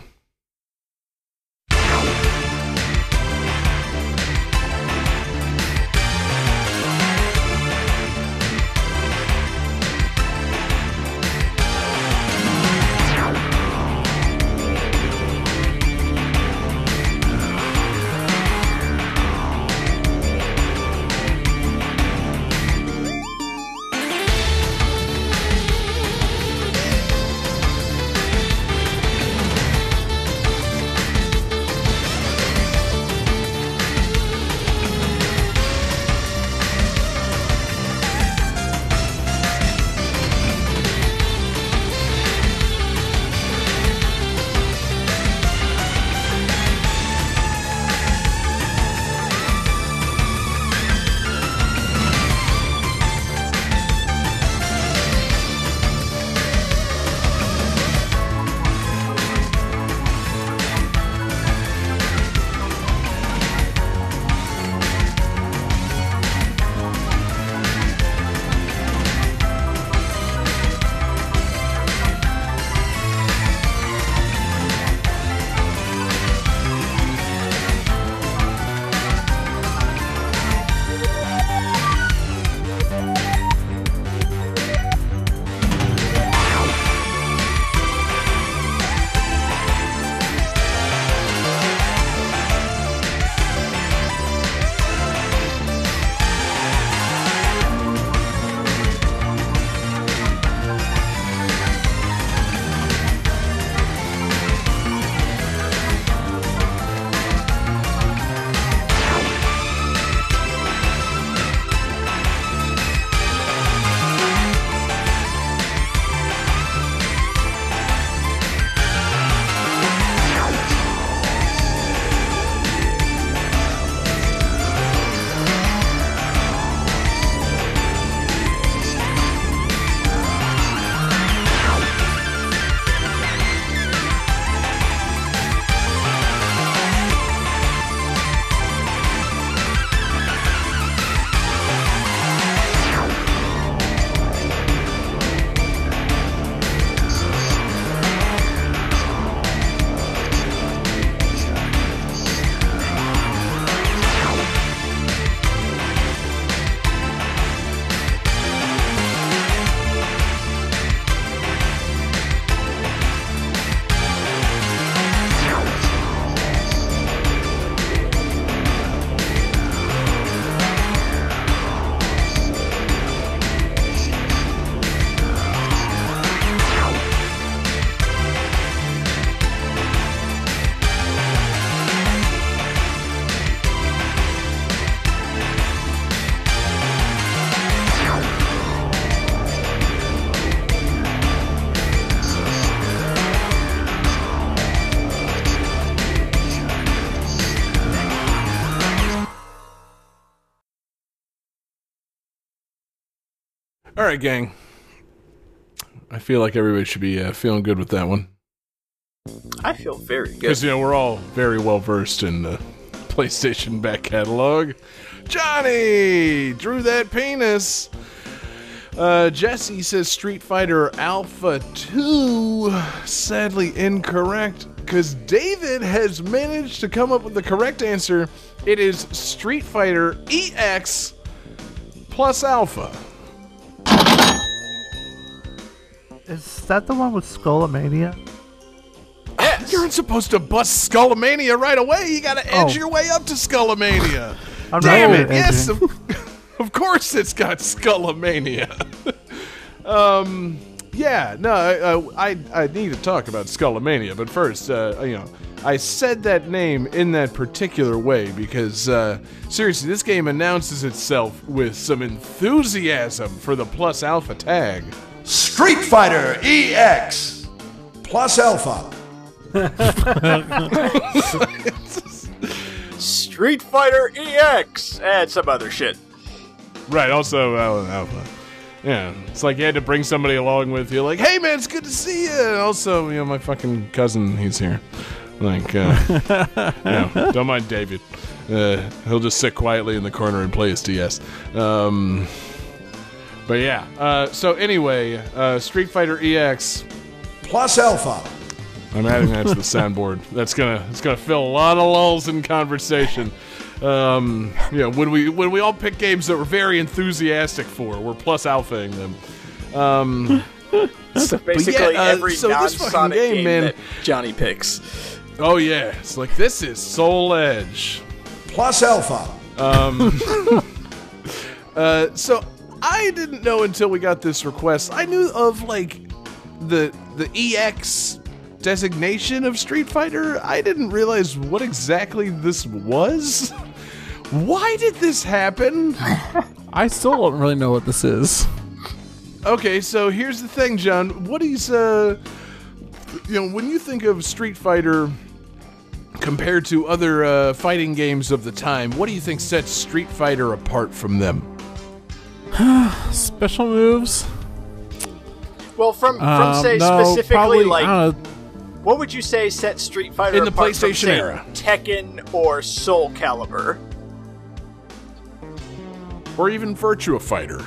All right, gang. I feel like everybody should be uh, feeling good with that one. I feel very good. Because, you know, we're all very well versed in the PlayStation back catalog. Johnny drew that penis. Uh, Jesse says Street Fighter Alpha 2. Sadly incorrect. Because David has managed to come up with the correct answer. It is Street Fighter EX plus Alpha. Is that the one with Skullomania? Yes. You're supposed to bust Skullomania right away. You gotta edge Oh. your way up to Skullomania. I'm Damn not it! Yes, of, of course it's got Skullomania. um, yeah, no, I, I I need to talk about Skullomania, but first, uh, you know, I said that name in that particular way because, uh, seriously, this game announces itself with some enthusiasm for the Plus Alpha tag. Street Fighter EX plus Alpha. Street Fighter EX and some other shit. Right, also uh, Alpha. Yeah, it's like you had to bring somebody along with you, like, hey man, it's good to see you. And also, you know, my fucking cousin, he's here. Like, uh, no, don't mind David. Uh, he'll just sit quietly in the corner and play his DS. Um, but yeah, uh, so anyway, uh, Street Fighter EX. Plus Alpha. I'm adding that to the soundboard. That's gonna it's gonna fill a lot of lulls in conversation. Um, you know, when we when we all pick games that we're very enthusiastic for, we're plus alphaing them. Um, So basically, yeah, uh, every so this fucking non-Sonic game, game, man- that Johnny picks. Oh yeah, it's like this is Soul Edge. Plus Alpha. Um, Uh, so I didn't know until we got this request. I knew of like the the EX designation of Street Fighter. I didn't realize what exactly this was. Why did this happen? I still don't really know what this is. Okay, so here's the thing, John. What is uh you know, when you think of Street Fighter compared to other uh, fighting games of the time, what do you think sets Street Fighter apart from them? Special moves? Well, from from Um, say no, specifically probably, like I what would you say set Street Fighter In the apart from, PlayStation say, era. Tekken or Soul Calibur? Or even Virtua Fighter?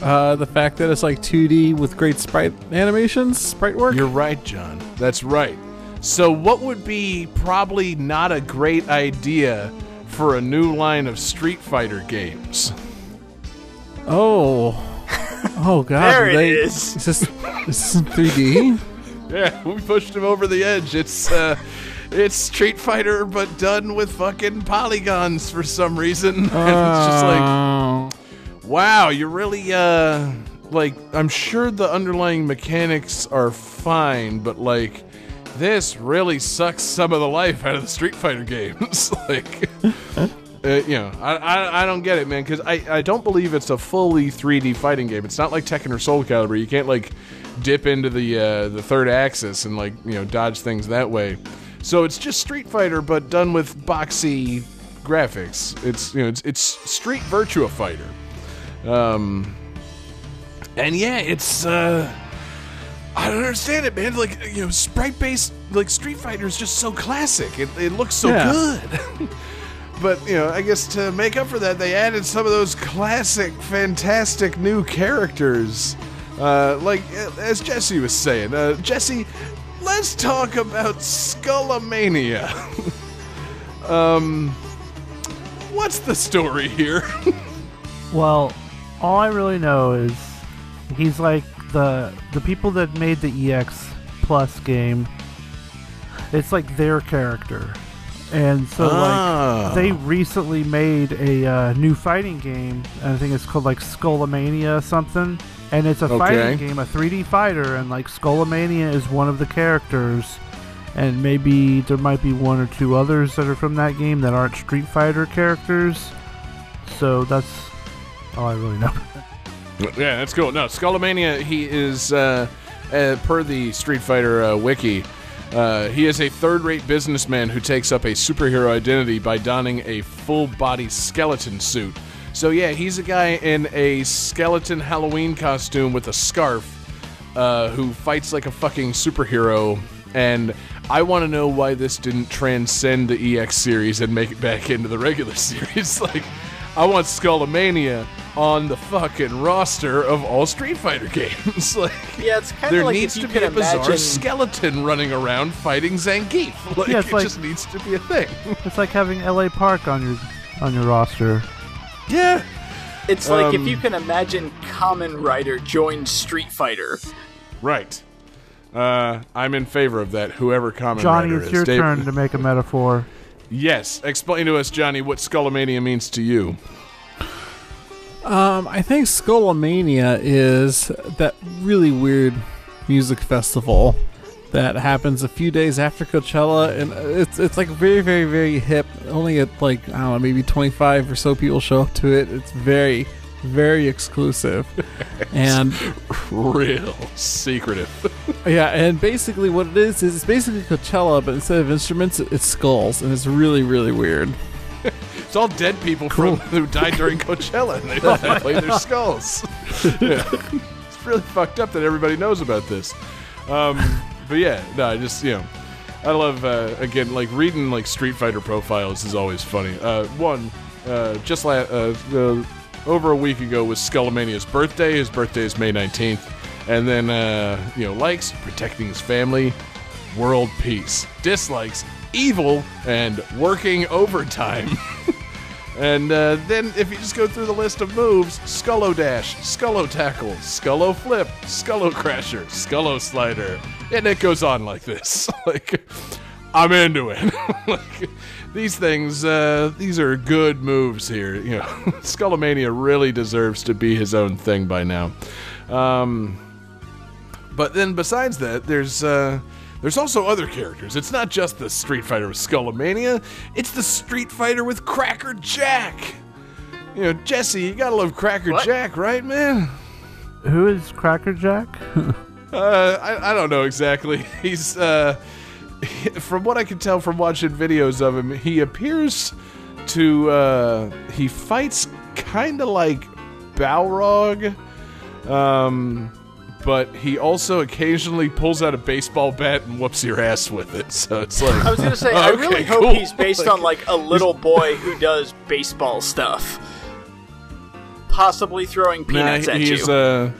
uh, the fact that it's like 2D with great sprite animations, sprite work. You're right, John. That's right. So, what would be probably not a great idea for a new line of Street Fighter games? oh, oh god, There it they, is. Is this, is this in 3D? Yeah, we pushed him over the edge. It's uh, it's Street Fighter, but done with fucking polygons for some reason. it's just like, Oh. wow, you're really uh, like, I'm sure the underlying mechanics are fine, but like. This really sucks some of the life out of the Street Fighter games. like, Uh, you know, I, I, I don't get it, man, because I, I don't believe it's a fully 3D fighting game. It's not like Tekken or Soul Calibur. You can't like dip into the uh, the third axis and like you know dodge things that way. So it's just Street Fighter, but done with boxy graphics. It's you know it's it's Street Virtua Fighter. Um, and yeah, it's uh, I don't understand it, man. Like you know, sprite based like Street Fighter is just so classic. It, it looks so Yeah. good. but you know, I guess to make up for that, they added some of those classic, fantastic new characters. Uh, like as Jesse was saying, uh, Jesse, let's talk about Skullomania. um, what's the story here? Well, all I really know is he's like the the people that made the EX Plus game. It's like their character, and so Ah. like they recently made a uh, new fighting game. and I think it's called like Skullomania or something. And it's a Okay. fighting game, a 3D fighter, and like Skullomania is one of the characters. And maybe there might be one or two others that are from that game that aren't Street Fighter characters. So that's all I really know. Yeah, that's cool. No, Skullomania, he is, uh, uh, per the Street Fighter uh, wiki, uh, he is a third rate businessman who takes up a superhero identity by donning a full body skeleton suit. So, yeah, he's a guy in a skeleton Halloween costume with a scarf uh, who fights like a fucking superhero. And I want to know why this didn't transcend the EX series and make it back into the regular series. like, I want Skullomania on the fucking roster of all Street Fighter games. like, Yeah, it's kind there of like needs if you to be can a bizarre imagine. skeleton running around fighting Zangief. Like, Yeah, it like- just needs to be a thing. It's like having LA Park on your on your roster. yeah. It's like Um, if you can imagine Kamen Rider joined Street Fighter. Right. Uh, I'm in favor of that. Whoever Kamen Johnny, Rider it's your Dave- turn to make a metaphor. Yes, explain to us, Johnny, what Skullomania means to you. Um, I think Skullomania is that really weird music festival that happens a few days after Coachella, and it's it's like very very very hip. Only at like I don't know, maybe twenty five or so people show up to it. It's very very exclusive, and Real secretive. yeah, and basically what it is is it's basically Coachella, but instead of instruments, it's skulls, and it's really really weird. It's all dead people from who died during Coachella, and they all play their skulls. Yeah. It's really fucked up that everybody knows about this. Um, but yeah, no, I just you know, I love uh, again like reading like Street Fighter profiles is always funny. Uh, one, uh, just la- uh, uh, over a week ago was Skullomania's birthday. His birthday is May nineteenth, and then uh, you know likes protecting his family, world peace, dislikes evil, and working overtime. And uh, then, if you just go through the list of moves, Skullo Dash, Skullo Tackle, Skullo Flip, Skullo Crasher, Skullo Slider, and it goes on like this. like, I'm into it. like, these things, uh, these are good moves here. You know, Skullomania really deserves to be his own thing by now. Um, but then, besides that, there's uh, there's also other characters. It's not just the Street Fighter with Skullomania. It's the Street Fighter with Cracker Jack. You know, Jesse, you gotta love Cracker What? Jack, right, man? Who is Cracker Jack? Uh, I, I don't know exactly. He's uh, from what I can tell from watching videos of him, he appears to uh, he fights kind of like Balrog, um, but he also occasionally pulls out a baseball bat and whoops your ass with it. So it's like I was gonna say, Oh, I okay, really hope he's based on like a little boy who does baseball stuff, possibly throwing peanuts Nah, at he's you. uh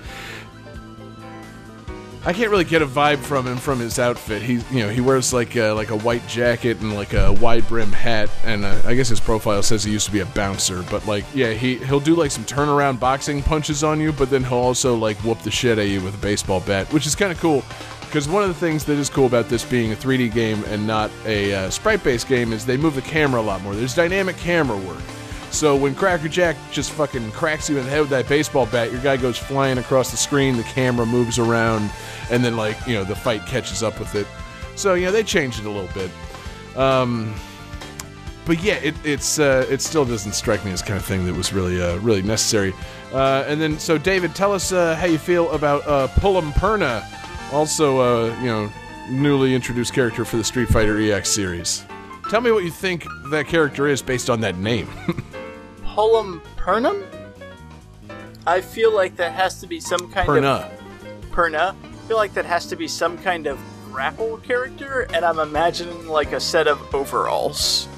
I can't really get a vibe from him from his outfit. He, you know, he wears like a, like a white jacket and like a wide brim hat, and uh, I guess his profile says he used to be a bouncer. But like, yeah, he he'll do like some turnaround boxing punches on you, but then he'll also like whoop the shit at you with a baseball bat, which is kind of cool. Because one of the things that is cool about this being a 3D game and not a uh, sprite-based game is they move the camera a lot more. There's dynamic camera work. So when Cracker Jack just fucking cracks you in the head with that baseball bat, your guy goes flying across the screen, the camera moves around, and then like you know the fight catches up with it. So yeah, they changed it a little bit. Um, but yeah, it, it's uh, it still doesn't strike me as kind of thing that was really uh, really necessary. Uh, and then so David, tell us uh, how you feel about uh, Pullum Purna, also uh, you know newly introduced character for the Street Fighter EX series. Tell me what you think that character is based on that name. Pullum Pernum? I feel like that has to be some kind Purna. of Purna. I feel like that has to be some kind of grapple character, and I'm imagining like a set of overalls.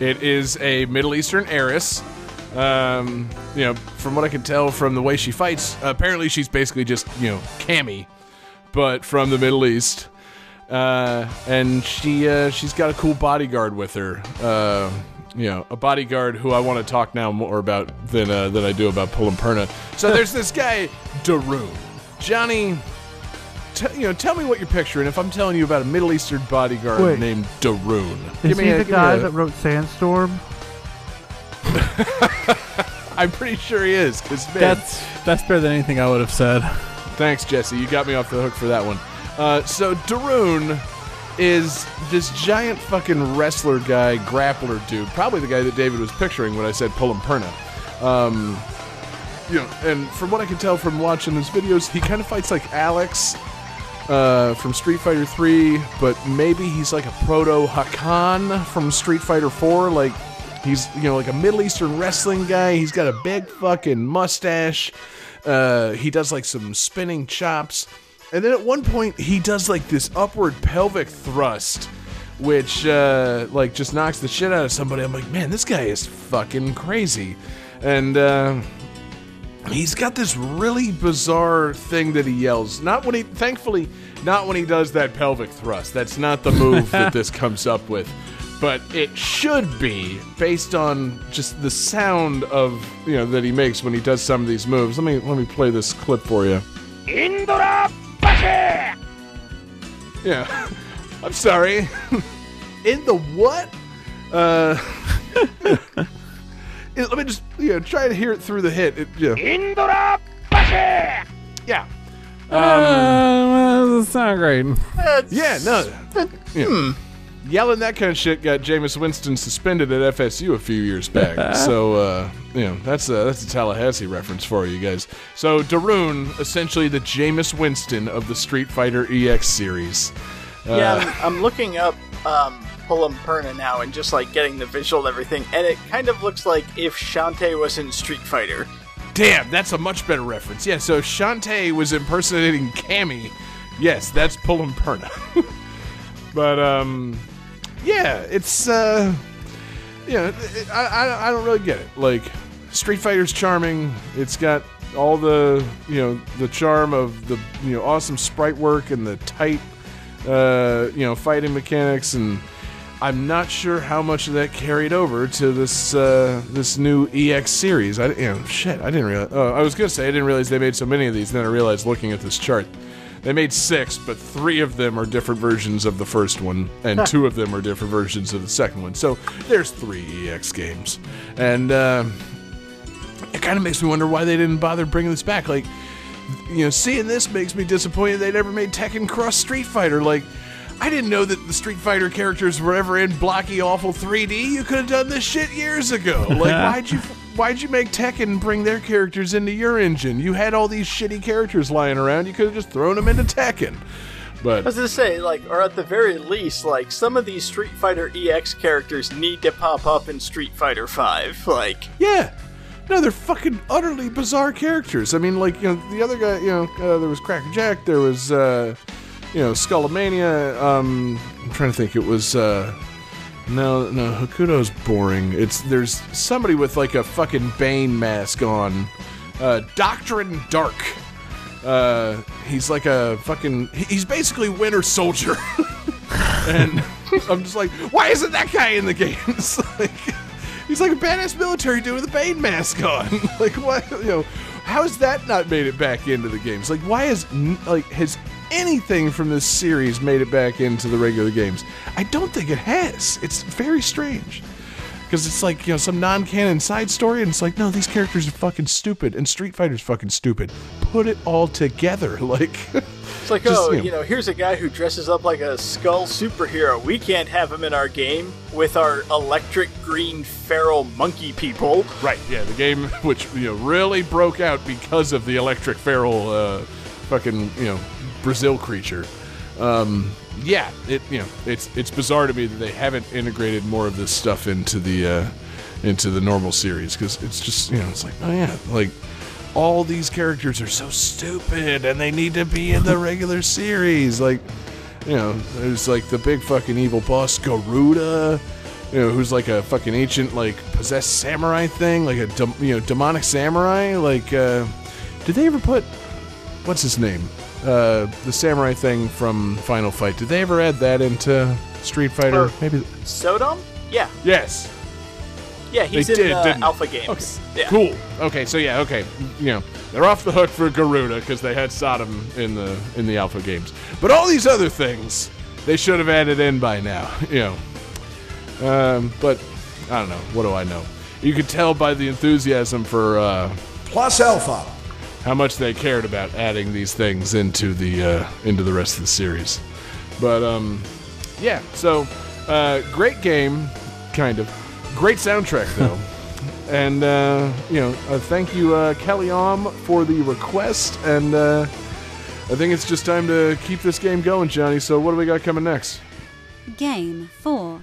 It is a Middle Eastern heiress. Um, you know, from what I can tell from the way she fights, apparently she's basically just you know Cammy, but from the Middle East. Uh, and she uh, she's got a cool bodyguard with her. Uh, you know, a bodyguard who I want to talk now more about than uh, than I do about Pullum Purna. So there's this guy Darun, Johnny. T- you know, tell me what you're picturing. If I'm telling you about a Middle Eastern bodyguard Wait. named Darun, Is he a- the guy a- that wrote Sandstorm? I'm pretty sure he is. Cause man, That's that's better than anything I would have said. thanks, Jesse. You got me off the hook for that one. Uh, so Darun is this giant fucking wrestler guy, grappler dude. Probably the guy that David was picturing when I said Pullum Purna. Um, you know, and from what I can tell from watching his videos, he kind of fights like Alex uh, from Street Fighter 3, but maybe he's like a proto Hakan from Street Fighter 4. Like, he's, you know, like a Middle Eastern wrestling guy. He's got a big fucking mustache. Uh, he does like some spinning chops. And then at one point, he does like this upward pelvic thrust, which uh, like just knocks the shit out of somebody. I'm like, man, this guy is fucking crazy. And, uh, he's got this really bizarre thing that he yells. Not when he, thankfully, not when he does that pelvic thrust. That's not the move that this comes up with. But it should be based on just the sound of you know that he makes when he does some of these moves. Let me let me play this clip for you. Yeah, I'm sorry. In the what? Uh, let me just you know try to hear it through the hit. It, yeah. Yeah. Uh, doesn't sound great. That's- Yeah, no. Yeah. Yelling that kind of shit got Jameis Winston suspended at FSU a few years back. so, uh, you know, that's a, that's a Tallahassee reference for you guys. So, Darun, essentially the Jameis Winston of the Street Fighter EX series. Yeah, Uh, I'm, I'm looking up um, Pullum Purna now and just like getting the visual and everything, and it kind of looks like if Shantae was in Street Fighter. Damn, that's a much better reference. Yeah, so Shantae was impersonating Cammy. Yes, that's Pullum Purna. but um, yeah, it's uh, yeah, it, I, I I don't really get it. Like Street Fighter's charming. It's got all the you know the charm of the you know awesome sprite work and the tight uh, you know fighting mechanics and. I'm not sure how much of that carried over to this uh, this new EX series. I you know shit. I didn't realize. Oh, I was gonna say I didn't realize they made so many of these. Then I realized looking at this chart, they made six, but three of them are different versions of the first one, and two of them are different versions of the second one. So there's three EX games, and uh, it kind of makes me wonder why they didn't bother bringing this back. Like, you know, seeing this makes me disappointed they never made Tekken Cross Street Fighter. Like, I didn't know that the Street Fighter characters were ever in blocky, awful 3D. You could have done this shit years ago. Like, why'd you why'd you make Tekken bring their characters into your engine? You had all these shitty characters lying around. You could have just thrown them into Tekken. But I was gonna say, like, or at the very least, like, some of these Street Fighter EX characters need to pop up in Street Fighter Five. Like, yeah. No, they're fucking utterly bizarre characters. I mean, like, you know, the other guy, you know, uh, there was Cracker Jack, there was, uh, you know, Skullomania. Um, I'm trying to think. It was, uh, no, no, Hakuto's boring. It's, there's somebody with, like, a fucking Bane mask on. Uh, Doctrine Dark. Uh, he's like a fucking, he's basically Winter Soldier. and I'm just like, why isn't that guy in the games? like, he's like a badass military dude with a Bane mask on. like, what? You know, how's that not made it back into the games? Like, why is like has anything from this series made it back into the regular games? I don't think it has. It's very strange. Because it's like, you know, some non canon side story, and it's like, no, these characters are fucking stupid, and Street Fighter's fucking stupid. Put it all together. Like, it's like, Just, oh, you know. you know, here's a guy who dresses up like a skull superhero. We can't have him in our game with our electric green feral monkey people. Right, yeah, the game which you know really broke out because of the electric feral uh, fucking you know Brazil creature. Um, yeah, it you know it's it's bizarre to me that they haven't integrated more of this stuff into the uh, into the normal series because it's just you know it's like oh yeah like all these characters are so stupid and they need to be in the regular series like you know there's like the big fucking evil boss Garuda you know, who's like a fucking ancient, like possessed samurai thing, like a dem- you know demonic samurai. Like, uh, did they ever put what's his name, uh, the samurai thing from Final Fight? Did they ever add that into Street Fighter? Or- Maybe. Sodom? Yeah, Yes. yeah, he's They in did, uh. Alpha Games. Yeah. Cool. Okay, so yeah, okay, you know, they're off the hook for Garuda because they had Sodom in the in the Alpha games. But all these other things, they should have added in by now. You know. Um, but I don't know. What do I know? You could tell by the enthusiasm for uh, Plus Alpha. How much they cared about adding these things into the uh, into the rest of the series. But um, yeah. So uh, great game, kind of. Great soundtrack though. and uh, you know, uh, thank you, uh, Kelly Om, for the request. And uh, I think it's just time to keep this game going, Johnny. So what do we got coming next? Game 4.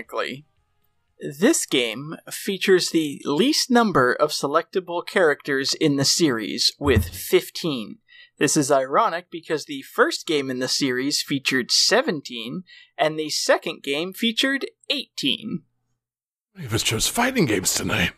Ironically, this game features the least number of selectable characters in the series, with 15. This is ironic because the first game in the series featured 17, and the second game featured 18. Many of us chose fighting games tonight.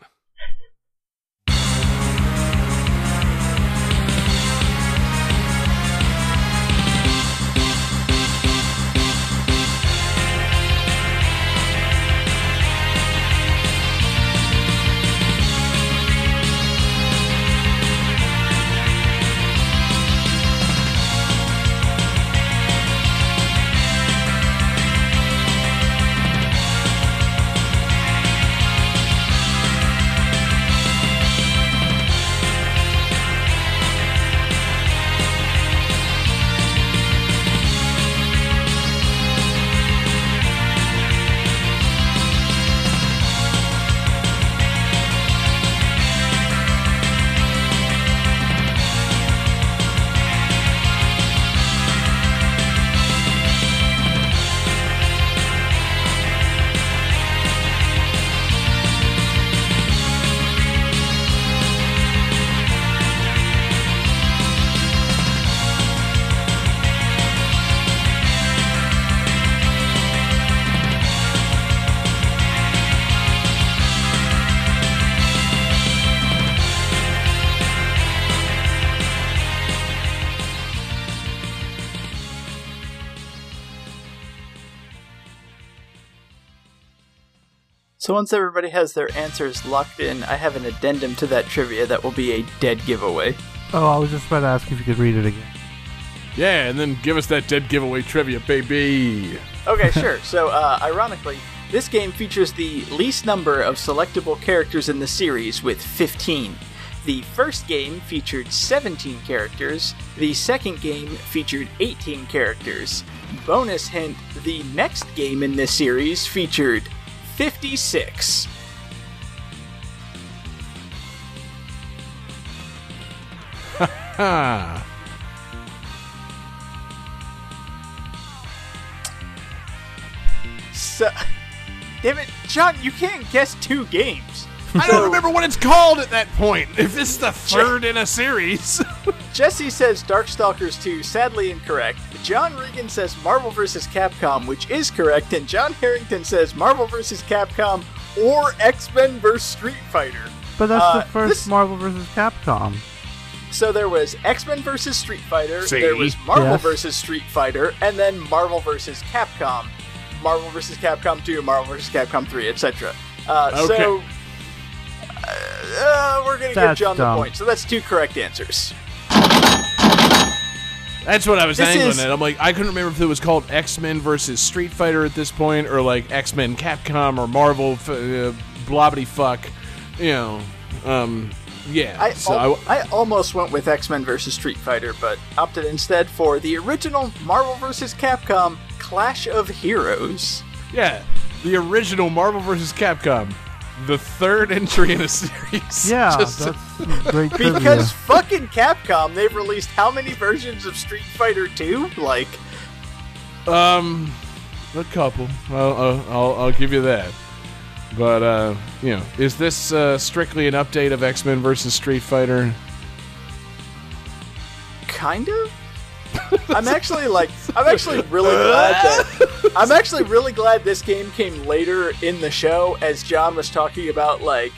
So once everybody has their answers locked in, I have an addendum to that trivia that will be a dead giveaway. Oh, I was just about to ask if you could read it again. Yeah, and then give us that dead giveaway trivia, baby. Okay, sure. So, uh, ironically, this game features the least number of selectable characters in the series with 15. The first game featured 17 characters, the second game featured 18 characters. Bonus hint the next game in this series featured 56. Ah. So, damn it, John, you can't guess two games. I don't remember what it's called at that point. If this is the third in a series. Jesse says Darkstalkers 2, sadly incorrect. John Regan says Marvel vs. Capcom, which is correct, and John Harrington says Marvel vs. Capcom or X Men vs. Street Fighter. But that's Uh, the first this- Marvel vs. Capcom. So there was X Men vs. Street Fighter, See? there was Marvel Yes. vs. Street Fighter, and then Marvel vs. Capcom. Marvel vs. Capcom 2, Marvel vs. Capcom 3, etc. Uh, Okay. So. Uh, uh, we're gonna give That's John dumb. the point. So that's two correct answers. That's what I was This angling is- at. I'm like, I couldn't remember if it was called X Men versus Street Fighter at this point, or like X Men Capcom or Marvel f- uh, blobbity fuck. You know, um, yeah. I, so al- I, I almost went with X Men versus Street Fighter, but opted instead for the original Marvel versus Capcom Clash of Heroes. yeah, the original Marvel versus Capcom, the third entry in a series. Yeah, Just- that's great trivia. Because fucking Capcom, they've released how many versions of Street Fighter 2? Like, Um, a couple. I'll, I'll, I'll, I'll give you that. But uh, you know, is this uh, strictly an update of X Men versus Street Fighter? kind of? I'm actually like, I'm actually really glad that, I'm actually really glad this game came later in the show as John was talking about, like,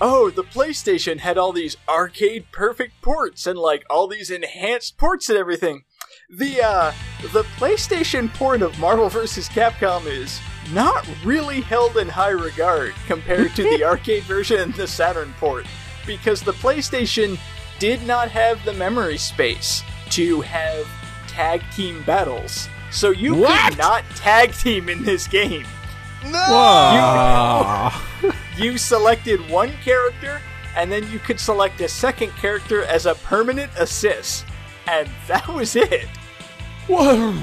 oh, the PlayStation had all these arcade perfect ports and like all these enhanced ports and everything. The uh the PlayStation port of Marvel vs. Capcom is not really held in high regard compared to the arcade version and the Saturn port because the PlayStation did not have the memory space to have tag team battles. So you What? could not tag team in this game. No! You selected one character, and then you could select a second character as a permanent assist. And that was it. Whoa.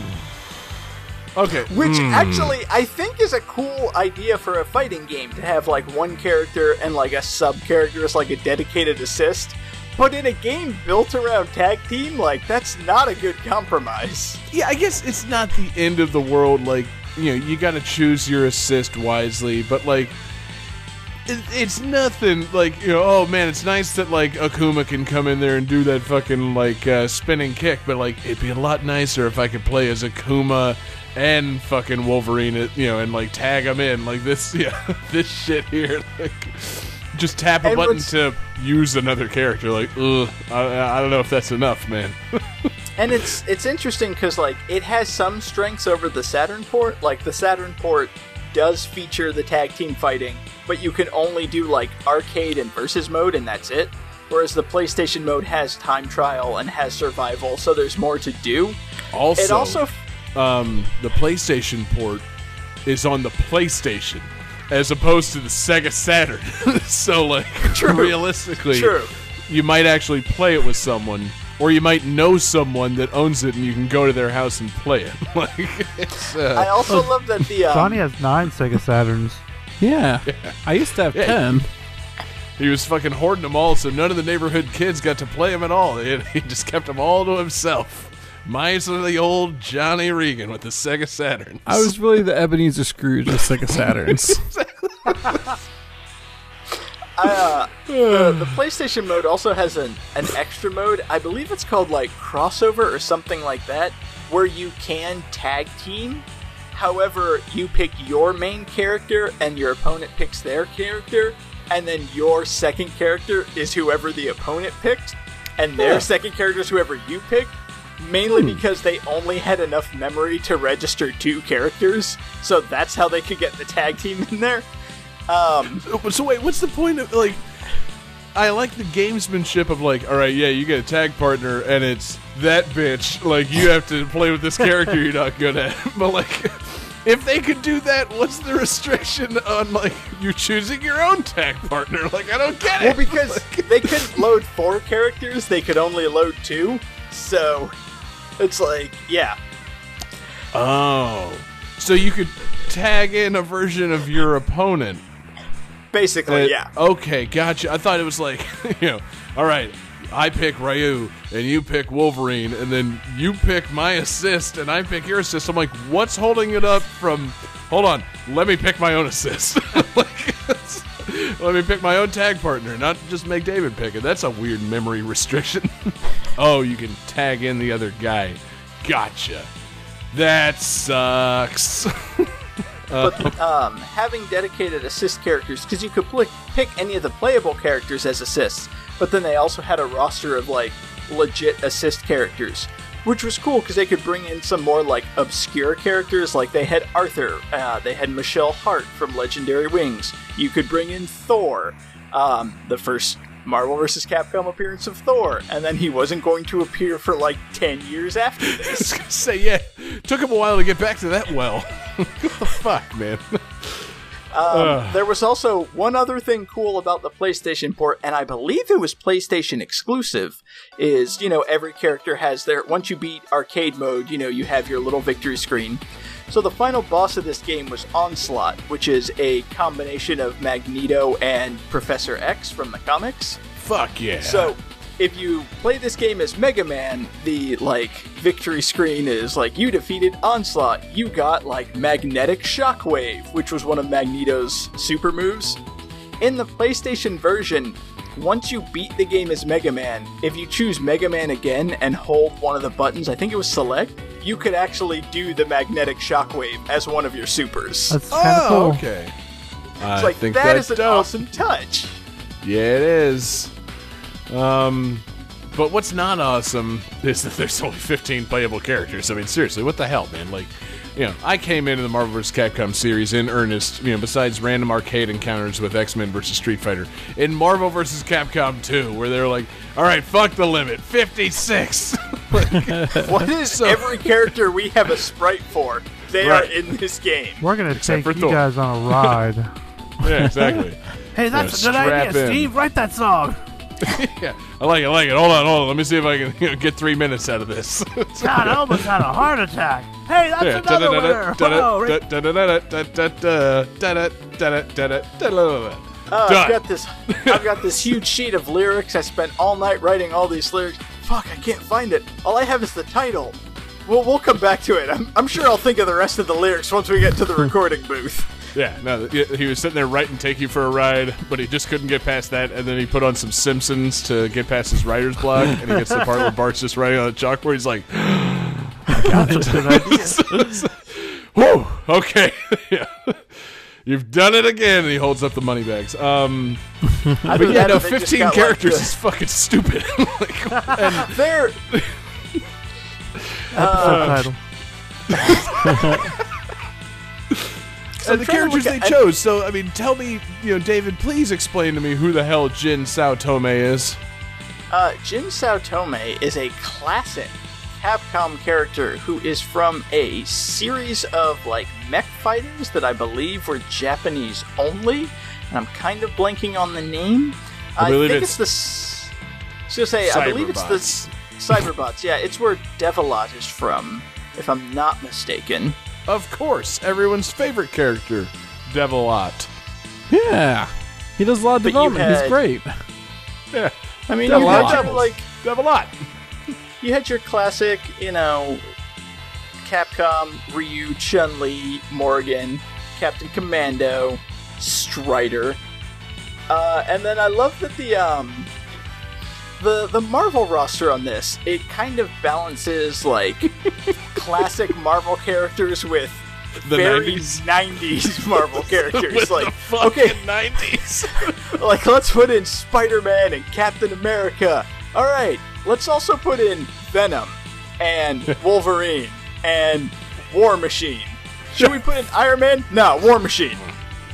Okay. Which hmm. actually, I think, is a cool idea for a fighting game to have like one character and like a sub character as like a dedicated assist. But in a game built around tag team, like that's not a good compromise. yeah, I guess it's not the end of the world. Like you know you got to choose your assist wisely, but like it, it's nothing like you know. Oh man, it's nice that like Akuma can come in there and do that fucking like uh, spinning kick, but like it'd be a lot nicer if I could play as Akuma and fucking Wolverine, you know, and like tag them in like this. Yeah, this shit here. Like, just tap a button to use another character. Like, ugh, I, I don't know if that's enough, man. And it's it's interesting because like it has some strengths over the Saturn port. Like the Saturn port does feature the tag team fighting, but you can only do like arcade and versus mode, and that's it. Whereas the PlayStation mode has time trial and has survival, so there's more to do. Also, It also um, the PlayStation port is on the PlayStation as opposed to the Sega Saturn. so, like, realistically, True. you might actually play it with someone, or you might know someone that owns it, and you can go to their house and play it. like, it's I uh, also love that the um, Johnny has nine Sega Saturns. Yeah. I used to have Yeah. 10. he was fucking hoarding them all, so none of the neighborhood kids got to play them at all. He, he just kept them all to himself. Mine's the old Johnny Regan with the Sega Saturn. I was really the Ebenezer Scrooge of Sega Saturns. uh, the, the PlayStation mode also has an, an extra mode. I believe it's called like crossover or something like that, where you can tag team. However, you pick your main character and your opponent picks their character, and then your second character is whoever the opponent picked, and their Huh. second character is whoever you picked. Mainly because they only had enough memory to register two characters, so that's how they could get the tag team in there. Um, So wait, what's the point of like? I like the gamesmanship of like, all right, yeah, you get a tag partner, and it's that bitch. Like you have to play with this character you're not good at. But like, if they could do that, what's the restriction on like you choosing your own tag partner? Like I don't get it. Well, because they couldn't load four characters, they could only load two. So it's like, yeah. oh, so you could tag in a version of your opponent. Basically, yeah. Okay, gotcha. I thought it was like, you know, all right, I pick Ryu and you pick Wolverine, and then you pick my assist and I pick your assist. I'm like, what's holding it up from? Hold on, let me pick my own assist. like, let me pick my own tag partner, not just make David pick it. That's a weird memory restriction. oh, you can tag in the other guy. Gotcha. That sucks. but um, having dedicated assist characters, because you could pl- pick any of the playable characters as assists, but then they also had a roster of like legit assist characters, which was cool because they could bring in some more like obscure characters. Like they had Arthur, uh, they had Michelle Heart from Legendary Wings. You could bring in Thor, um, the first Marvel vs. Capcom appearance of Thor, and then he wasn't going to appear for like ten years after this. Say yeah, took him a while to get back to that well. what the fuck, man? Um, there was also one other thing cool about the PlayStation port, and I believe it was PlayStation exclusive. Is you know every character has their once you beat arcade mode, you know you have your little victory screen. So the final boss of this game was Onslaught, which is a combination of Magneto and Professor X from the comics. Fuck yeah. So, if you play this game as Mega Man, the like victory screen is like you defeated Onslaught. You got like Magnetic Shockwave, which was one of Magneto's super moves. In the PlayStation version, once you beat the game as Mega Man, if you choose Mega Man again and hold one of the buttons, I think it was select, you could actually do the Magnetic Shockwave as one of your supers. That's kind of oh, cool. okay. I like think that's an dope. awesome touch. Yeah, it is. Um, but what's not awesome is that there's only 15 playable characters. I mean, seriously, what the hell, man? Like, you know, I came into the Marvel vs. Capcom series in earnest. You know, besides random arcade encounters with X Men versus Street Fighter, in Marvel vs. Capcom 2, where they're like, "All right, fuck the limit, 56." What is every character we have a sprite for? They Right. are in this game. We're gonna Except take for you Thor. guys on a ride. yeah, exactly. hey, that's a good idea, in. Steve. Write that song. yeah, I like it. I like it. Hold on, hold on. Let me see if I can you know, get three minutes out of this. God, I almost had a heart attack. Hey, that's Yeah. another winner. Whoa, Rick- Uh, I've Done. got this. I've got this huge sheet of lyrics. I spent all night writing all these lyrics. Fuck, I can't find it. All I have is the title. we'll we'll come back to it. I'm, I'm sure I'll think of the rest of the lyrics once we get to the recording booth. Yeah, no, he was sitting there writing "Take You for a Ride," but he just couldn't get past that, and then he put on some Simpsons to get past his writer's block, and he gets to the part where Bart's just writing on the chalkboard. He's like, That's a good idea. "Whoa, okay, yeah, you've done it again." And he holds up the money bags. Um, I but yeah, no, fifteen characters is fucking stupid. like, They're Subtitle. And the characters look they at- chose. So, I mean, tell me, you know, David, please explain to me who the hell Jin Saotome is. Uh, Jin Saotome is a classic Capcom character who is from a series of like mech fighters that I believe were Japanese only, and I'm kind of blanking on the name. I, believe think it's it's, the. s- I was gonna say I believe it's the Cyberbots. Yeah, it's where Devilot is from, if I'm not mistaken. Of course, everyone's favorite character, Devilot. Yeah. He does a lot of But you development. He's great. Yeah, I mean, Devilot. you had your, like Devilot. you had your classic, you know, Capcom, Ryu, Chun Li, Morrigan, Captain Commando, Strider, uh, and then I love that the um, the the Marvel roster on this it kind of balances like classic Marvel characters with The very 90s. 90s Marvel characters. Like okay, 90s. like let's put in Spider-Man and Captain America. All right, let's also put in Venom and Wolverine and War Machine. Should we put in Iron Man? No, War Machine.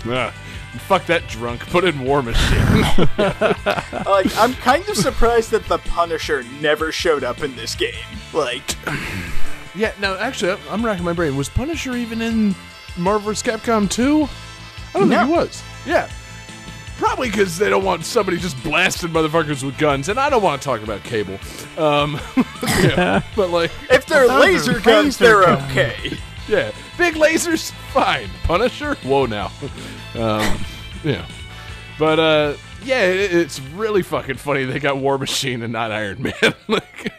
Ah, fuck that drunk. Put in War Machine. Like I'm kind of surprised that the Punisher never showed up in this game. Like yeah, no, actually, I'm- I'm racking my brain. Was Punisher even in Marvel vs. Capcom 2? I don't No. think he was. Yeah. Probably because they don't want somebody just blasting motherfuckers with guns, and I don't want to talk about Cable. Um, yeah, but like, if they're laser guns, they're okay. Yeah, big lasers, fine. Punisher, whoa now. Um, yeah, but uh, yeah, it, it's really fucking funny they got War Machine and not Iron Man. like,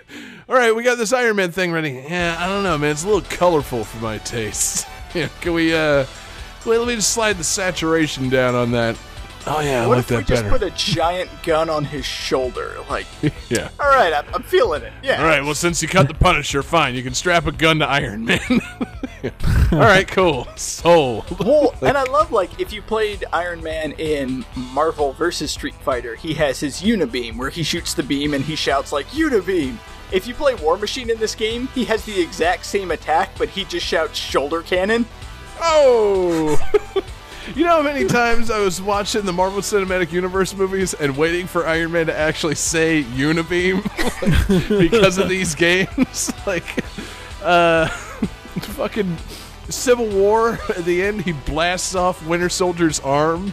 all right, we got this Iron Man thing ready. Yeah, I don't know, man. It's a little colorful for my taste. Yeah, can we? uh Wait, let me just slide the saturation down on that. Oh yeah, I What like if we just put a giant gun on his shoulder? Like, yeah. all right, I'm, I'm feeling it. Yeah. All right, well, since you cut the Punisher, fine. You can strap a gun to Iron Man. All right, cool. Sold. Well, and I love like if you played Iron Man in Marvel vs. Street Fighter, he has his Unibeam where he shoots the beam and he shouts like Unibeam. If you play War Machine in this game, he has the exact same attack, but he just shouts shoulder cannon. Oh! you know how many times I was watching the Marvel Cinematic Universe movies and waiting for Iron Man to actually say Unibeam because of these games? like, uh, fucking Civil War, at the end, he blasts off Winter Soldier's arm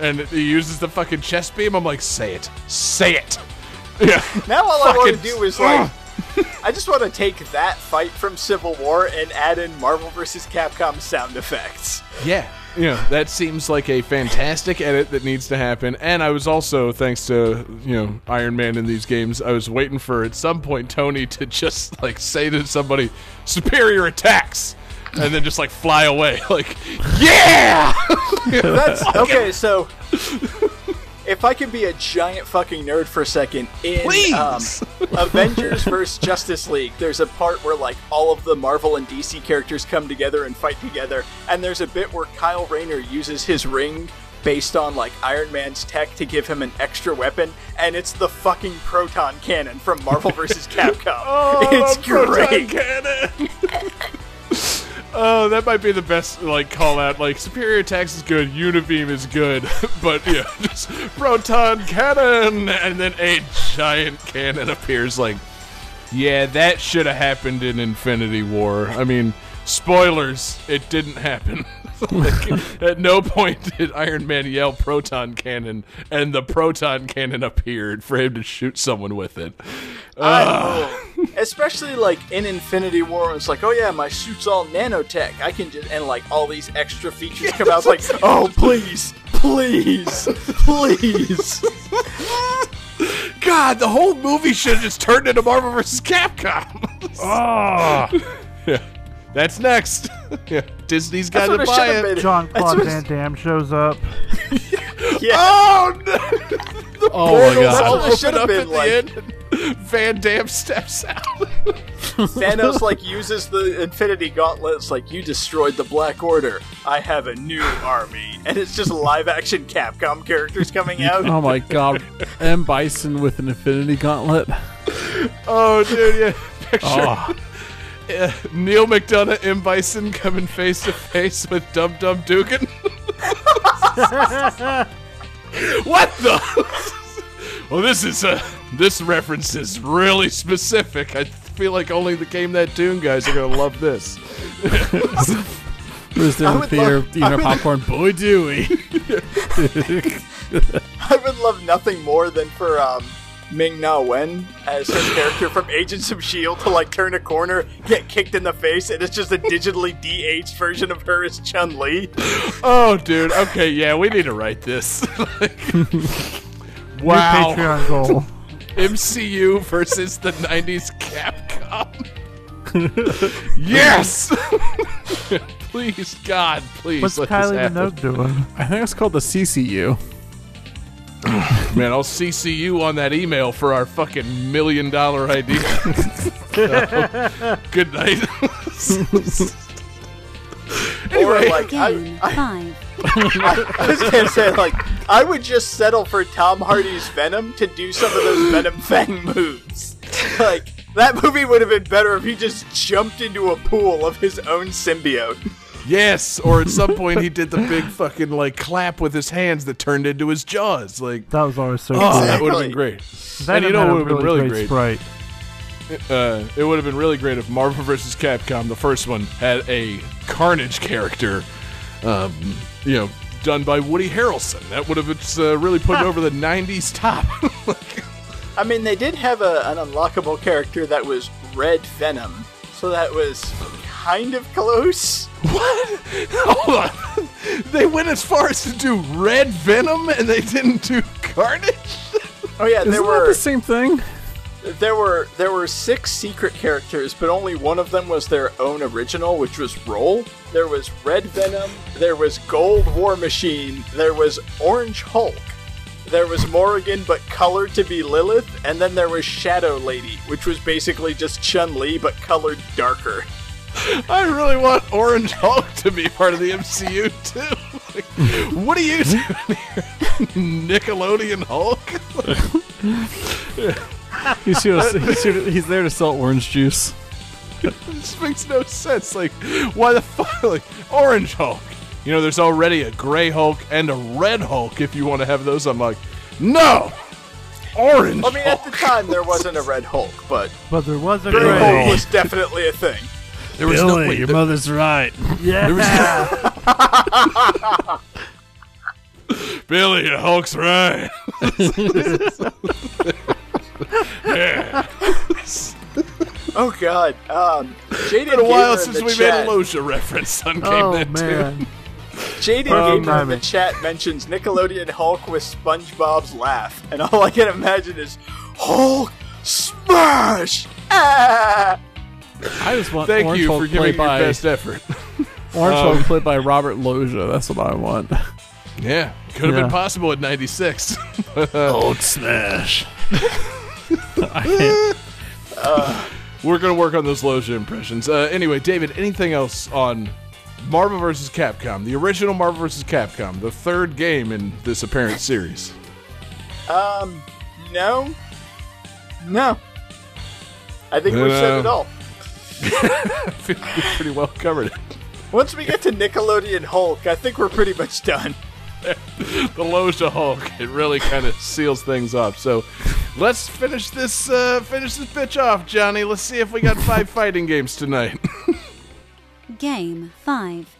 and he uses the fucking chest beam. I'm like, say it. Say it. Yeah. Now all I want to do is like, I just want to take that fight from Civil War and add in Marvel vs. Capcom sound effects. Yeah. Yeah, that seems like a fantastic edit that needs to happen. And I was also, thanks to, you know, Iron Man in these games, I was waiting for at some point Tony to just like say to somebody, superior attacks. And then just like fly away. Like, yeah! That's okay. So, if I can be a giant fucking nerd for a second, in um, Avengers vs Justice League, there's a part where like all of the Marvel and DC characters come together and fight together, and there's a bit where Kyle Rayner uses his ring based on like Iron Man's tech to give him an extra weapon, and it's the fucking proton cannon from Marvel vs Capcom. oh, it's Proton great. Oh, that might be the best like call out. Like superior attacks is good, Unibeam is good, but yeah, just proton cannon, and then a giant cannon appears. Like, yeah, that should have happened in Infinity War. I mean, spoilers, it didn't happen. like, at no point did Iron Man yell proton cannon, and the proton cannon appeared for him to shoot someone with it. I- ah. especially like in Infinity War, it's like, oh yeah, my suit's all nanotech. I can just and like all these extra features come out. It's like, oh please, please, please. God, the whole movie should have just turned into Marvel vs. Capcom. Oh, yeah, that's next. yeah, Disney's got to buy should have it. John Claude Van Damme shows up. Yeah. Oh no! oh my That's god. what should have Open up been at the like. end, Van Damme steps out. Thanos like uses the Infinity Gauntlet. It's like you destroyed the Black Order. I have a new army, and it's just live action Capcom characters coming out. Oh my god. M. Bison with an Infinity Gauntlet. Oh, dude, yeah. Picture Oh, uh, Neal McDonough, M. Bison coming face to face with Dum Dum Dugan. what the? well, this is uh, this reference is really specific. I feel like only the Game That Tune guys are gonna love this. who's there in would theater love- eating I our would- popcorn? Boy, Dewey. I would love nothing more than for um, Ming Na Wen as his character from Agents of Shield to like turn a corner, get kicked in the face, and it's just a digitally de-aged version of her as Chun Li. Oh, dude. Okay, yeah, we need to write this. Like, New wow. Patreon goal. MCU versus the 90s Capcom. yes! please, God, please What's let Kylie this happen. Minogue doing? I think it's called the CCU. Man, I'll CC you on that email for our fucking million dollar idea. So, good night. Or like I, Game I, I was gonna say like I would just settle for Tom Hardy's Venom to do some of those Venom Fang moves. Like that movie would have been better if he just jumped into a pool of his own symbiote. Yes, or at some point he did the big fucking like clap with his hands that turned into his jaws. Like, That was always so oh, cool. that would have been Exactly. great. Venom you know what would've been really great? Sprite. Uh, it would have been really great if Marvel vs. Capcom, the first one, had a Carnage character, um, you know, done by Woody Harrelson. That would have uh, really put it over the '90s top. Like, I mean, they did have a, an unlockable character that was Red Venom, so that was kind of close. what? Hold on. They went as far as to do Red Venom, and they didn't do Carnage. Oh yeah, Isn't there that were the same thing? there were there were six secret characters, but only one of them was their own original, which was Roll. There was Red Venom, there was Gold War Machine, there was Orange Hulk, there was Morrigan but colored to be Lilith, and then there was Shadow Lady, which was basically just Chun Li but colored darker. I really want Orange Hulk to be part of the MCU too. Like, what are you hmm? doing here, Nickelodeon Hulk? He's, here he's, here he's there to sell orange juice. This makes no sense. Like, why the fuck? Like, Orange Hulk. You know, there's already a Gray Hulk and a Red Hulk. If you want to have those, I'm like, no, Orange. I mean, at the time there wasn't a Red Hulk, but But there was a Gray gray. Hulk was definitely a thing. There was no wait, there- mother's right. Yeah. Billy, the Hulk's right. yeah. Oh God, um, Jaden Been a while Gamer since we chat- made a Loggia reference on Game oh That Tune. man. Jaden Oh, Gamer in the chat mentions Nickelodeon Hulk with SpongeBob's laugh, and all I can imagine is Hulk smash! Ah! I just want Thank Orange you Hulk for giving played your by best effort. Orange Um, Hulk played by Robert Loggia. That's what I want. Yeah, could have Yeah. been possible at '96. Old smash. We're gonna work on those Loggia impressions. Uh, anyway, David, anything else on Marvel vs. Capcom, the original Marvel vs. Capcom, the third game in this apparent series? Um, no, no. I think we've said it all. I feel we pretty well covered it. Once we get to Nickelodeon Hulk, I think we're pretty much done. The Loggia Hulk, it really kind of seals things up. So, let's finish this. Uh, finish this bitch off, Johnny. Let's see if we got five fighting games tonight. Game 5.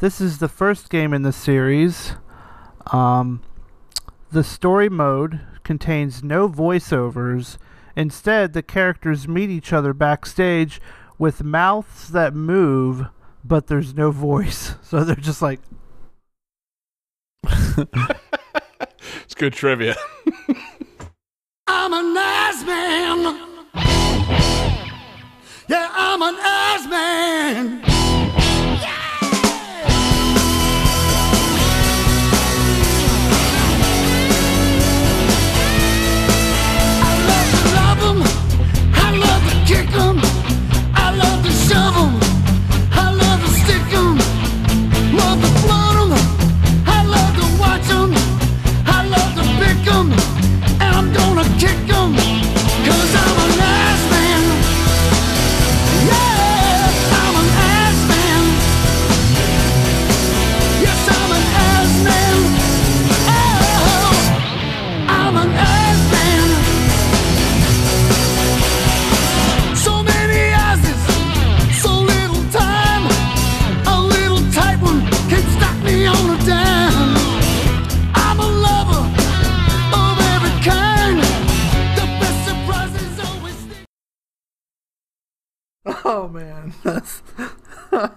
This is the first game in the series. Um, the story mode contains no voiceovers. Instead, the characters meet each other backstage with mouths that move, but there's no voice. So they're just like, It's good trivia. I'm a nice man. Yeah, I'm a nice man. Gonna kick "Oh man, that's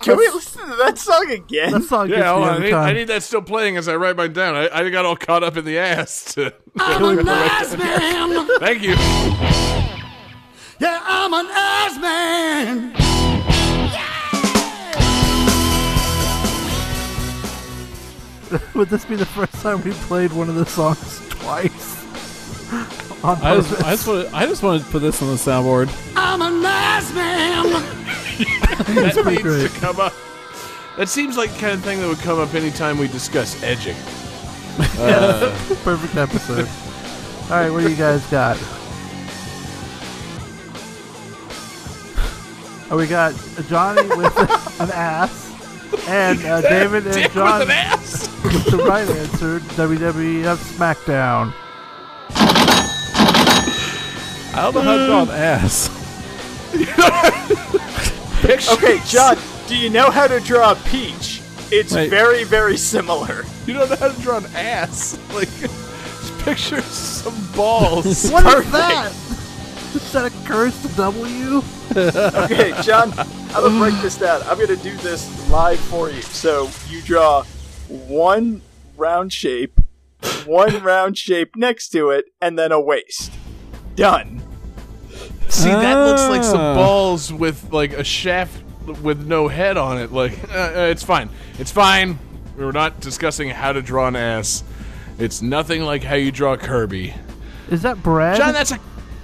Can we listen to that song again? that song gets Yeah, hold me on. I every need, I time." need that still playing as I write mine down. I, I got all caught up in the ass. To, I'm a nice man. thank you. Yeah, I'm an ass man. Would this be the first time we played one of the songs twice? On I just, purpose? I just want, I just wanted to put this on the soundboard. I'm a nice man. That pretty needs great. to come up. That seems like the kind of thing that would come up anytime we discuss edging. Perfect episode. All right, what do you guys got? Oh, we got Johnny with an ass, and uh, David and Dick John with an ass. with the right answer. WWF SmackDown. I don't know how to draw an ass. Picture- Okay, John, do you know how to draw a peach? It's Wait. very, very similar. You don't know how to draw an ass. Like, just picture some balls. What is that? Is that a cursed W? Okay, John, I'm gonna break this down. I'm gonna do this live for you. So you draw one round shape, one round shape next to it, and then a waist. Done. See, that looks like some Ah. balls with like a shaft with no head on it. Like, uh, uh, it's fine. It's fine. We're not discussing how to draw an ass. It's nothing like how you draw Kirby. Is that bread? John, that's a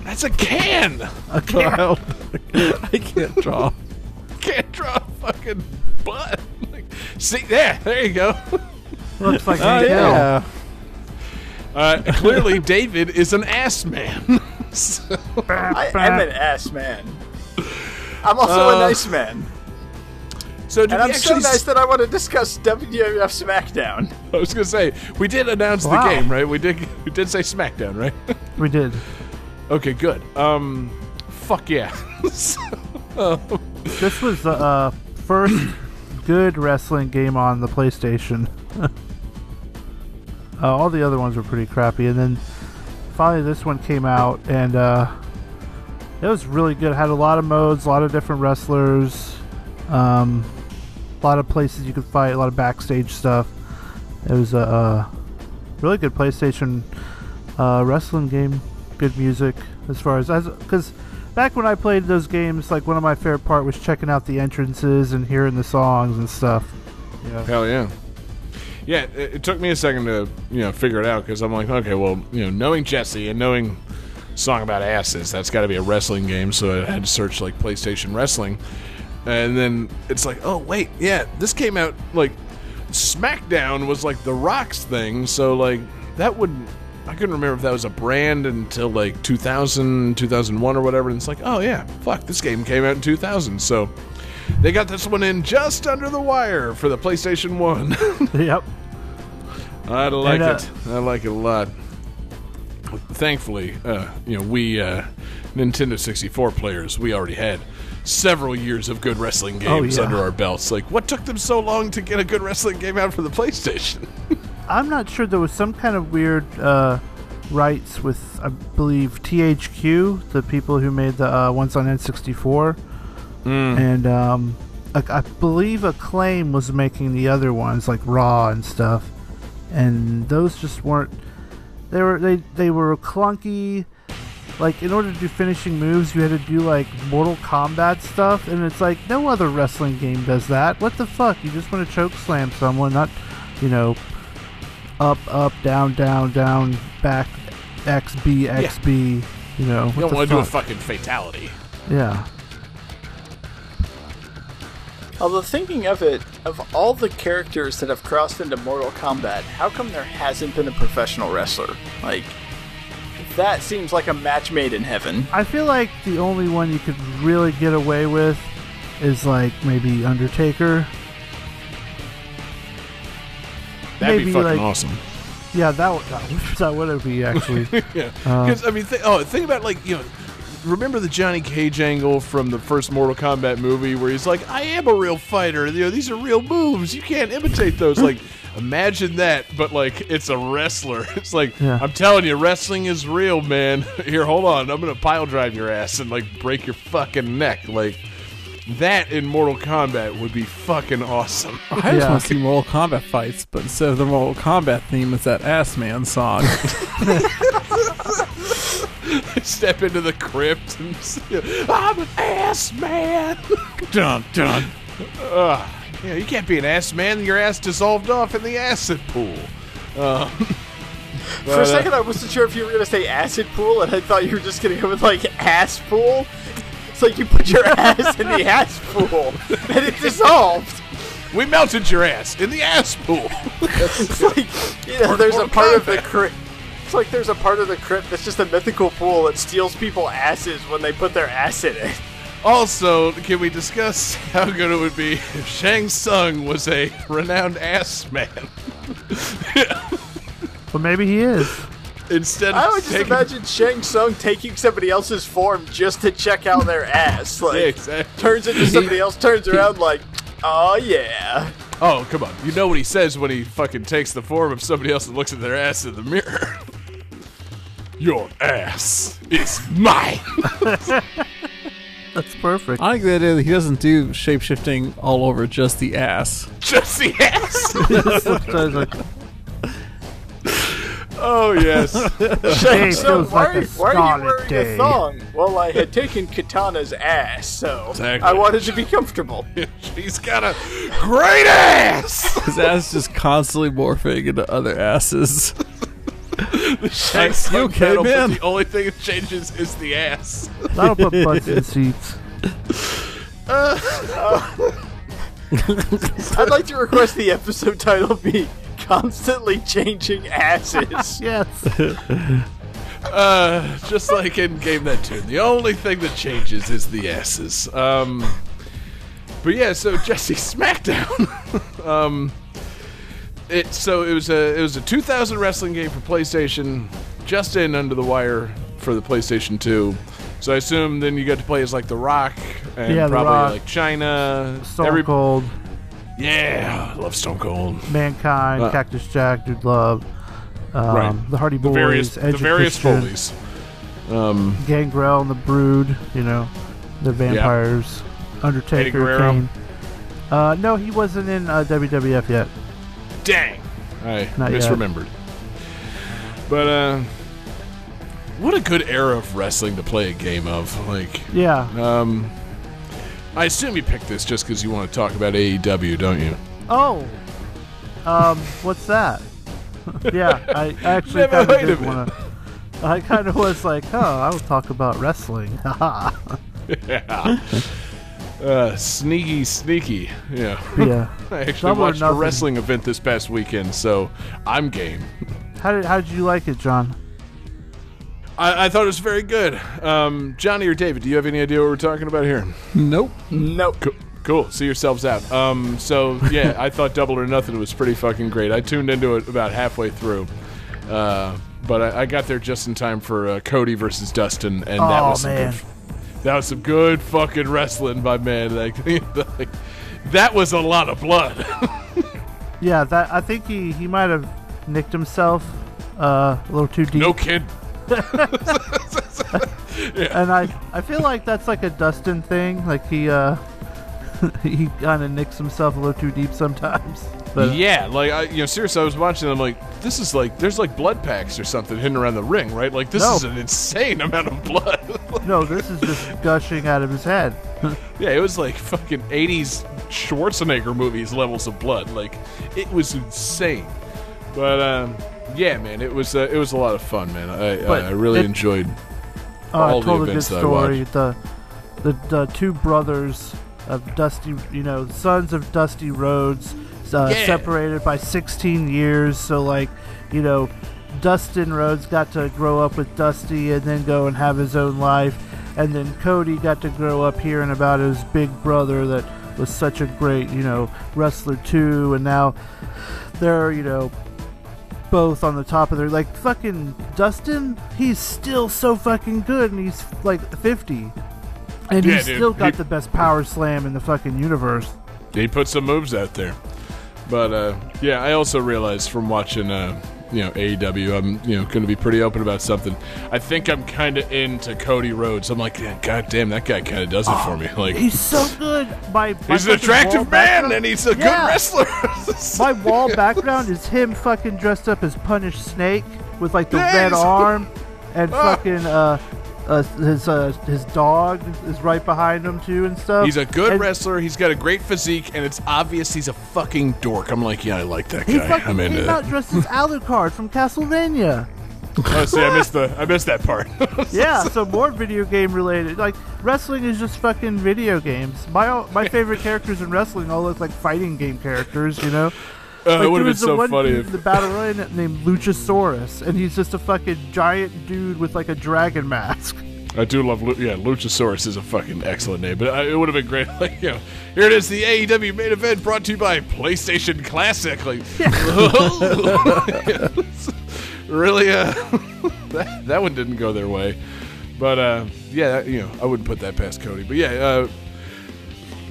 that's a can. a can. I, I can't draw. Can't draw a fucking butt. Like, see there, there you go. Looks like Oh Hank Hill. yeah. Uh, clearly, David is an ass man. So- I am an ass man. I'm also a Uh, nice man. so, did And we I'm so actually? nice that I want to discuss WWF SmackDown. I was gonna say we did announce Wow. the game, right? We did. We did say SmackDown, right? We did. okay, good. Um, fuck yeah. So, This was the uh, first good wrestling game on the PlayStation. uh, all the other ones were pretty crappy, and then finally this one came out, and uh, it was really good. Had a lot of modes, a lot of different wrestlers, um, a lot of places you could fight, a lot of backstage stuff. It was a, uh really good PlayStation uh, wrestling game. Good music as far as as because back when I played those games, like one of my favorite part was checking out the entrances and hearing the songs and stuff. Yeah. hell yeah. Yeah, it, it took me a second to you know figure it out because I'm like, okay, well, you know, knowing Jesse and knowing song about asses, that's got to be a wrestling game. So I had to search like PlayStation wrestling, and then it's like, oh wait, yeah, this came out like SmackDown was like the Rock's thing, so like that would I couldn't remember if that was a brand until like 2000, 2001 or whatever. And it's like, oh yeah, fuck, this game came out in 2000, so they got this one in just under the wire for the PlayStation One. yep. I like And, uh, it. I like it a lot. Thankfully, uh, you know, we uh, Nintendo 64 players we already had several years of good wrestling games Oh, yeah. under our belts. Like, what took them so long to get a good wrestling game out for the PlayStation? I'm not sure there was some kind of weird uh, rights with, I believe, THQ, the people who made the uh, ones on N64, and um, I, I believe Acclaim was making the other ones like Raw and stuff, and those just weren't. They were they they were clunky. Like in order to do finishing moves, you had to do like Mortal Kombat stuff, and it's like no other wrestling game does that. What the fuck? You just want to choke slam someone, not, you know, up, up, down, down, down, back, X, B, X, B. You know, You don't want to do a fucking fatality. Yeah. Although thinking of it, of all the characters that have crossed into Mortal Kombat, how come there hasn't been a professional wrestler? Like, that seems like a match made in heaven. I feel like the only one you could really get away with is like maybe Undertaker. That'd Maybe, be fucking like- awesome. Yeah, that would, that would, that would be actually. Yeah, Uh, because I mean, th- oh, think about like you know, remember the Johnny Cage angle from the first Mortal Kombat movie where he's like, "I am a real fighter. You know, these are real moves. You can't imitate those." like, imagine that, but like it's a wrestler. It's like Yeah. I'm telling you, wrestling is real, man. Here, hold on, I'm gonna pile drive your ass and like break your fucking neck. Like that in Mortal Kombat would be fucking awesome. I just Yeah. want to see Mortal Kombat fights, but instead of the Mortal Kombat theme, it's that Ass Man song. Step into the crypt and I'm an ass man. dun dun. Ugh. Yeah, you can't be an ass man. Your ass dissolved off in the acid pool. Uh, For but, a uh, second, I wasn't sure if you were going to say acid pool, and I thought you were just going to go with, like, ass pool. It's like you put your ass in the ass pool, and it dissolved. we melted your ass in the ass pool. It's like, you know, there's a part of the crypt. It's like there's a part of the crypt that's just a mythical pool that steals people asses when they put their ass in it. also, can we discuss how good it would be if Shang Tsung was a renowned ass man well, maybe he is. instead I of would just taking- imagine Shang Tsung taking somebody else's form just to check out their ass. Like, Yeah, exactly. turns into somebody else, turns around like, oh yeah. Oh, come on. You know what he says when he fucking takes the form of somebody else and looks at their ass in the mirror. Your ass is mine. That's perfect. I like the idea that he doesn't do shapeshifting all over just the ass. Just the ass. So it's like, Oh yes. Hey, it So feels why, like a why are you wearing day. a thong? Well, I had taken Katana's ass, so Exactly. I wanted to be comfortable. She's got a great ass. His ass is just constantly morphing into other asses. Shang you Tsung okay, battle, but man? The only thing that changes is the ass. that'll put butts in seats. I'd like to request the episode title be "Constantly Changing Asses." Yes. Uh, just like in Game That Tune, the only thing that changes is the asses. Um, but yeah, so Jesse SmackDown. um, it so it was a it was a 2000 wrestling game for PlayStation, just in under the wire for the PlayStation 2. So I assume then you got to play as like The Rock and Yeah, The probably Rock. like Chyna. Stone every- Cold, Yeah, I love Stone Cold. Mankind, Uh, Cactus Jack, Dude Love, um, Right. the Hardy The Boys, various Edge the of various Christian, Foley's. Um, Gangrel and the Brood. You know, the vampires. Undertaker, Guerrero. Kane. Uh, no, he wasn't in uh, WWF yet. Dang. I Not yet. misremembered. But uh what a good era of wrestling to play a game of. Like Yeah. um I assume you picked this just because you want to talk about AEW, don't you? Oh. Um, what's that? yeah, I actually Never kind of did want to. I kind of was like, oh, I will talk about wrestling. Haha. yeah. Uh, sneaky, sneaky. Yeah. yeah. I actually Double or watched a nothing. wrestling event this past weekend, so I'm game. How did how did you like it, John? I, I thought it was very good. Um, Johnny or David, do you have any idea what we're talking about here? Nope. Nope. Cool. Cool. See yourselves out. Um, so yeah, I thought Double or Nothing was pretty fucking great. I tuned into it about halfway through, uh, but I, I got there just in time for uh, Cody versus Dustin, and that Oh, was some man. good, That was some good fucking wrestling, my man. Like, like, that was a lot of blood. Yeah, that I think he he might have nicked himself uh, a little too deep. no kid. And I I feel like that's like a Dustin thing. Like he uh he kind of nicks himself a little too deep sometimes. But yeah, like I, you know, seriously, I was watching. I'm like, this is like, there's like blood packs or something hidden around the ring, right? Like, this No. is an insane amount of blood. no, this is just gushing out of his head. yeah, it was like fucking 80s Schwarzenegger movies levels of blood. Like, it was insane. But um, yeah, man, it was uh, it was a lot of fun, man. I But I really it- enjoyed. Oh, All I the told a good events that I story. The, the the two brothers of Dusty, you know, sons of Dusty Rhodes, uh, Yeah. separated by 16 years. So like, you know, Dustin Rhodes got to grow up with Dusty and then go and have his own life, and then Cody got to grow up hearing about his big brother that was such a great, you know, wrestler too, and now they're, you know, both on the top of their like fucking Dustin. He's still so fucking good, and he's like 50, and Yeah, he's dude. still got He- the best power slam in the fucking universe. He put some moves out there. But uh, yeah, I also realized from watching uh, you know AEW, I'm you know going to be pretty open about something. I think I'm kind of into Cody Rhodes. I'm like, yeah, God damn, that guy kind of does it for me. Like, He's so good. My, my he's an attractive man, background- and he's a Yeah. good wrestler. My wall background is him fucking dressed up as Punish Snake with like the Yes! red arm, and Ah. fucking uh, uh his uh his dog is right behind him too and stuff. he's a good And wrestler. He's got a great physique, and it's obvious he's a fucking dork. I'm like, yeah, I like that He guy. fucking I'm into came that. out dressed as Alucard from Castlevania. Oh, see, I missed the, I missed that part. yeah, so more video game related. Like wrestling is just fucking video games. My my favorite characters in wrestling all look like fighting game characters. You know, Uh, like, it would have been so one funny dude if in the battle royale named Luchasaurus, and he's just a fucking giant dude with like a dragon mask. I do love, Lu- yeah, Luchasaurus is a fucking excellent name, but uh, it would have been great. Like, you know, here it is, the AEW main event brought to you by PlayStation Classic. Like, really, uh, that, that one didn't go their way. But, uh, yeah, you know, I wouldn't put that past Cody. But, yeah, uh,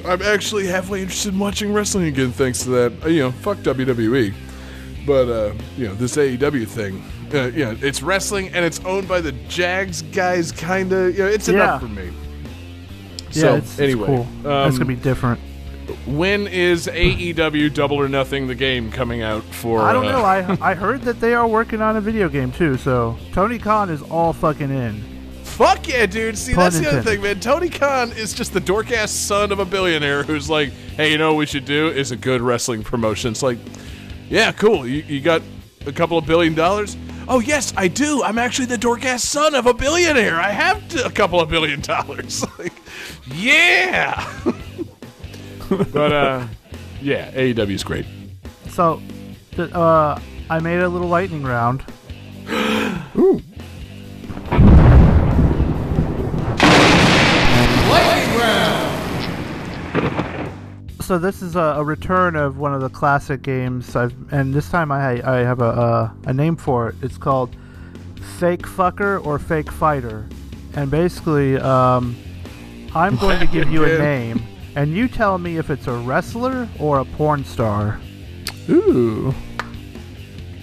I'm actually halfway interested in watching wrestling again thanks to that. Uh, you know, fuck WWE. But, uh, you know, this AEW thing, uh, you know, it's wrestling and it's owned by the Jags guys, kind of. You know, it's Yeah. enough for me. Yeah, So, it's, it's anyway, cool. That's um, gonna be different. When is AEW Double or Nothing, the game, coming out for? I don't uh, know. I I heard that they are working on a video game too. So Tony Khan is all fucking in. Fuck yeah, dude. See, Pun that's the other thing, man. Tony Khan is just the dork ass son of a billionaire who's like, hey, you know what we should do is a good wrestling promotion. It's like, yeah, cool. You, you got a couple of billion dollars? Oh, yes, I do. I'm actually the dork ass son of a billionaire. I have t- a couple of billion dollars. like, yeah. but, uh, yeah, AEW is great. So, uh, I made a little lightning round. So this is a, a return of one of the classic games. I've and this time I I have a a, a name for it. It's called Fake Fucker or Fake Fighter, and basically, um, I'm going to give you a name, and you tell me if it's a wrestler or a porn star. Ooh.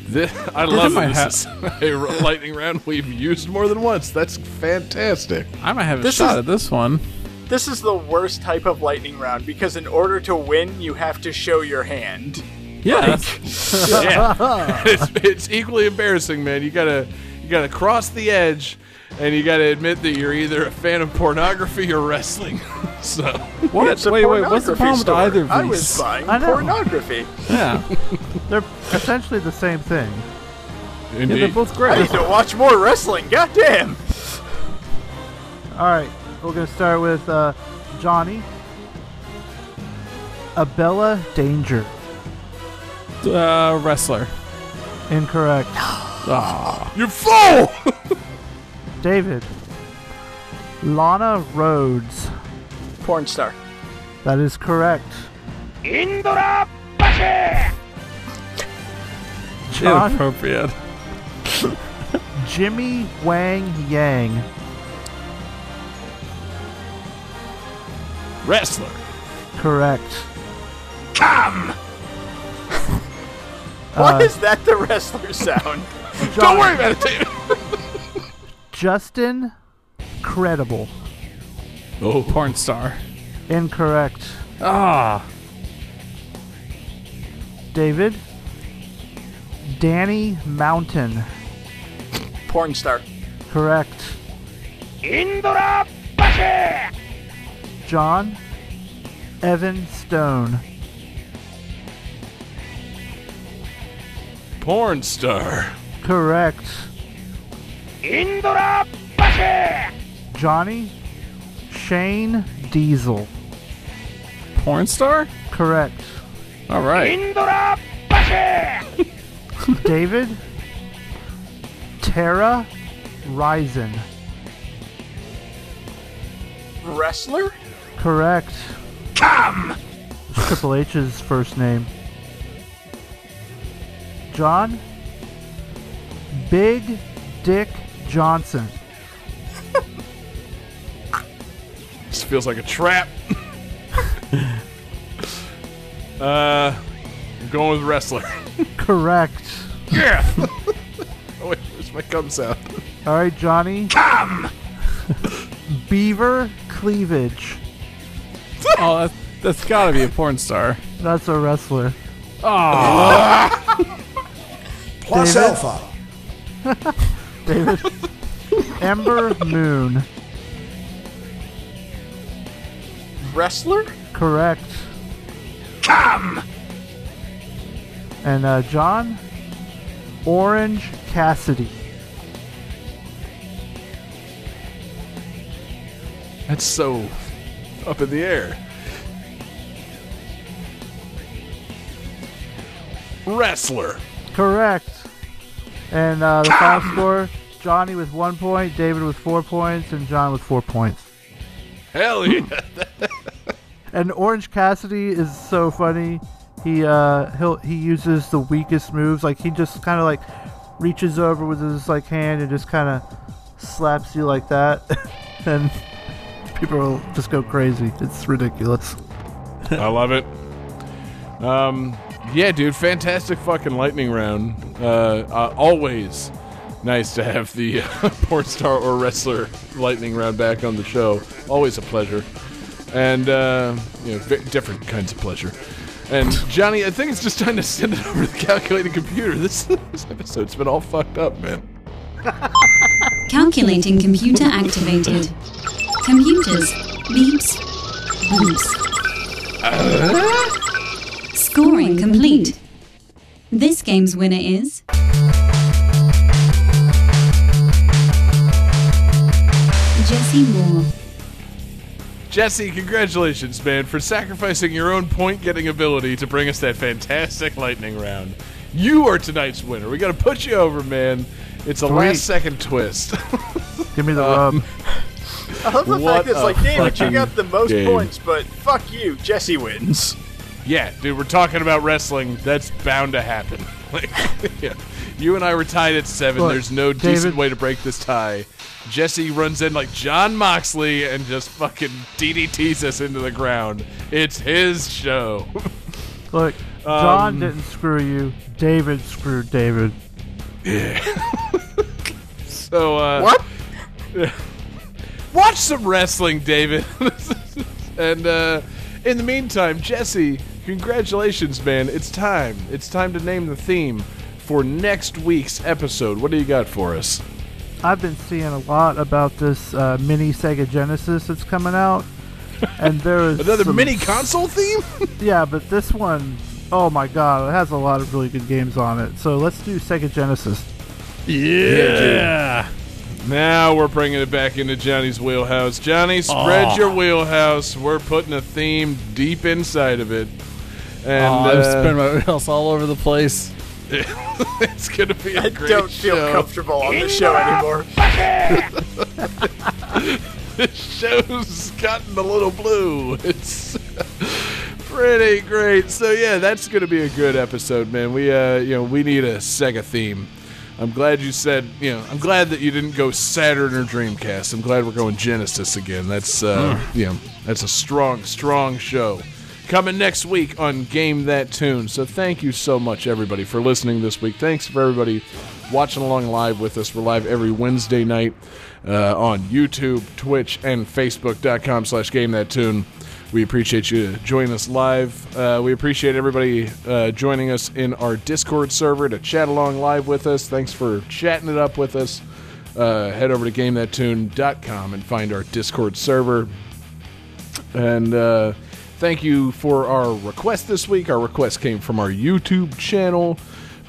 This, I love might that this is a r- lightning round we've used more than once. That's fantastic. I might have a This shot is- at this one. This is the worst type of lightning round because in order to win, you have to show your hand. Yeah. yeah, it's, it's equally embarrassing, man. You gotta you gotta cross the edge, and you gotta admit that you're either a fan of pornography or wrestling. so what? It's wait, wait. What's the pornography problem with either of these? I these? was buying I pornography. Yeah. They're essentially the same thing. yeah, indeed, they're both I great. need to watch more wrestling. Goddamn. All right, we're gonna start with uh, Johnny. Abella Danger. Uh, wrestler. Incorrect. you fool! David. Lana Rhoades. Porn star. That is correct. John Inappropriate. Jimmy Wang Yang. Wrestler. Correct. Why Uh, is that the wrestler sound? Don't worry about it, David. Justin Credible. Oh, Porn star. Incorrect. Ah. David. Danny Mountain. Porn star. Correct. John. Evan Stone. porn star. Correct. Indra Bashi! Johnny. Shane Diesel. Porn star? Correct. All right. Indra Bashi! David. Terra Ryzing. Wrestler? Correct. Come! Triple H's first name. John. Big Dick Johnson. This feels like a trap. uh, I'm going with wrestler. Correct. Yeah. oh wait, where's my cum sound? All right, Johnny. Come! Beaver Cleavage. Oh, that's, that's gotta be a porn star. That's a wrestler. Oh. Plus David? Alpha. David. Ember Moon. Wrestler? Correct. Come! And uh, John? Orange Cassidy. That's so up in the air. Wrestler. Correct. And uh, the final score Johnny with one point, David with four points, and John with four points. Hell yeah. And Orange Cassidy is so funny. He uh he'll he uses the weakest moves. Like he just kind of like reaches over with his like hand and just kind of slaps you like that, and people will just go crazy. It's ridiculous. I love it. Um, yeah, dude, fantastic fucking lightning round. Uh, uh, always nice to have the uh, porn star or wrestler lightning round back on the show. Always a pleasure, and uh, you know, ve- different kinds of pleasure. And Johnny, I think it's just time to send it over to the calculating computer. This, this episode's been all fucked up, man. Calculating computer activated. Computers. Beeps. Boops. Scoring complete. This game's winner is. Jesse Moore. Jesse, congratulations, man, for sacrificing your own point getting ability to bring us that fantastic lightning round. You are tonight's winner. We got to put you over, man. It's a Sweet. last second twist. Give me the Um, rub. I love the What fact that it's like, David, you got the most game. points, but fuck you, Jesse wins. yeah, dude, we're talking about wrestling. That's bound to happen. Like, yeah. You and I were tied at seven. Look, There's no David- decent way to break this tie. Jesse runs in like Jon Moxley and just fucking DDTs us into the ground. It's his show. Look, John um, didn't screw you. David screwed David. Yeah. So, uh, What? Watch some wrestling, David. and uh, in the meantime, Jesse, congratulations, man. It's time. It's time to name the theme for next week's episode. What do you got for us? I've been seeing a lot about this uh, mini Sega Genesis that's coming out, and there is Another some mini console theme? Yeah, but this one, oh my god, it has a lot of really good games on it. So let's do Sega Genesis. Yeah. Now we're bringing it back into Johnny's wheelhouse. Johnny, spread your wheelhouse. We're putting a theme deep inside of it. And oh, I'm uh, spinning my wheels all over the place. it's going to be a I great I don't feel show. comfortable on this show anymore. this show's gotten a little blue. It's pretty great. So yeah, that's gonna be a good episode, man. We uh, you know, we need a Sega theme I'm glad you said, you know, I'm glad that you didn't go Saturn or Dreamcast. I'm glad we're going Genesis again. That's, uh, you know, that's a strong, strong show. Coming next week on Game That Tune. So thank you so much, everybody, for listening this week. Thanks for everybody watching along live with us. We're live every Wednesday night uh, on YouTube, Twitch, and Facebook.com slash Game That Tune. We appreciate you joining us live. Uh, we appreciate everybody uh, joining us in our Discord server to chat along live with us. Thanks for chatting it up with us. Uh, head over to GameThatTune.com and find our Discord server. And uh, thank you for our request this week. Our request came from our YouTube channel,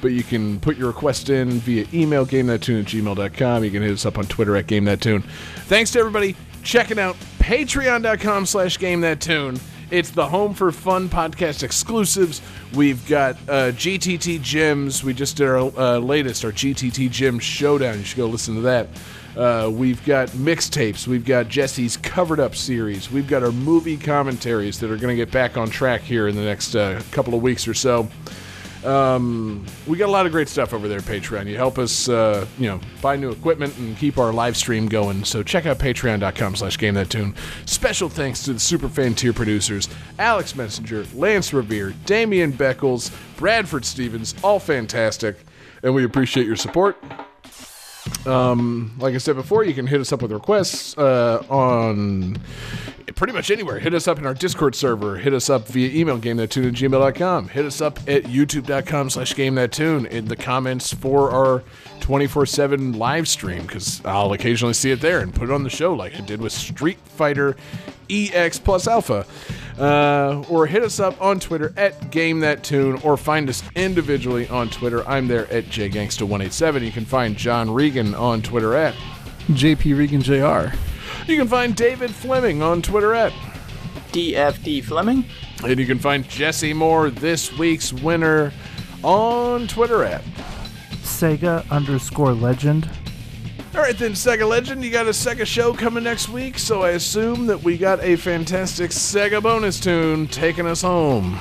but you can put your request in via email, GameThatTune at gmail.com. You can hit us up on Twitter at GameThatTune. Thanks to everybody checking out patreon.com slash GameThatTune. It's the home for fun podcast exclusives. We've got uh, GTT Gems. We just did our uh, latest, our GTT Gem Showdown. You should go listen to that. Uh, we've got mixtapes. We've got Jesse's covered up series. We've got our movie commentaries that are going to get back on track here in the next uh, couple of weeks or so. Um, we got a lot of great stuff over there Patreon. You help us, uh, you know, buy new equipment and keep our live stream going. So check out patreon.com slash game that tune. Special thanks to the super fan tier producers, Alex Messenger, Lance Riviere, Damian Beckles, Bradford Stephens, all fantastic. And we appreciate your support. Um, like I said before, you can hit us up with requests uh, on pretty much anywhere. Hit us up in our Discord server. Hit us up via email, gamethattune at gmail.com. Hit us up at youtube.com slash gamethattune in the comments for our 24-7 live stream because I'll occasionally see it there and put it on the show like I did with Street Fighter EX plus Alpha. Uh, or hit us up on Twitter at Game That Tune, or find us individually on Twitter. I'm there at JGangsta187. You can find John Regan on Twitter at JP Regan Jr. You can find David Fleming on Twitter at DFD Fleming. And you can find Jesse Moore, this week's winner, on Twitter at. Sega underscore legend. All right, then, Sega Legend, you got a Sega show coming next week, so I assume that we got a fantastic Sega bonus tune taking us home.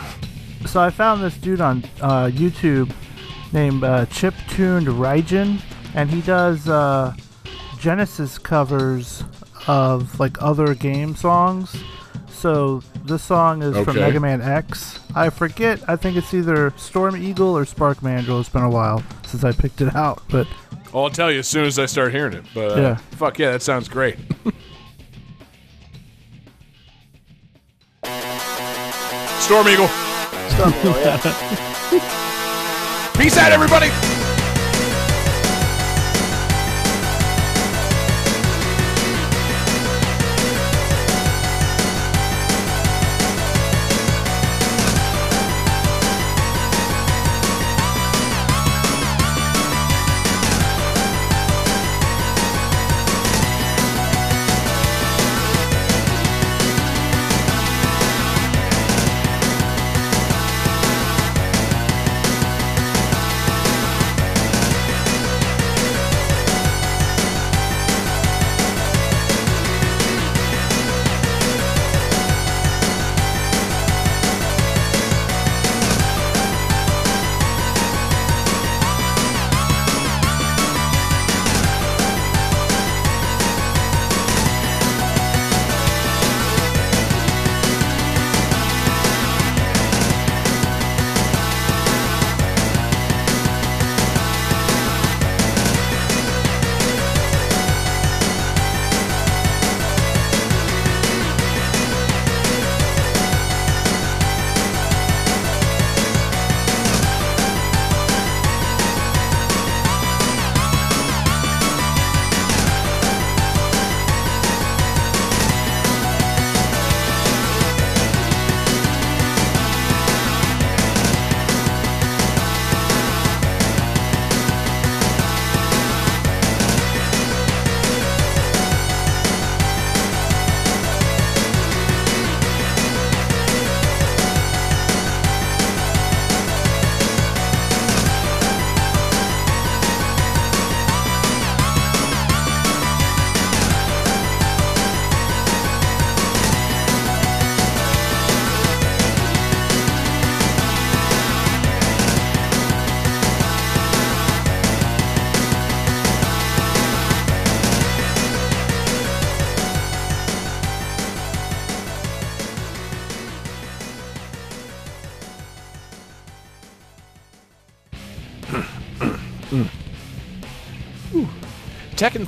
So I found this dude on uh, YouTube named uh, Chip Tuned Raijin, and he does uh, Genesis covers of like other game songs. So this song is from Mega Man X. I forget. I think it's either Storm Eagle or Spark Mandrill. It's been a while since I picked it out, but Well, I'll tell you as soon as I start hearing it. But uh, Yeah. fuck yeah, that sounds great. Storm Eagle. Storm Eagle, yeah. Peace out, everybody.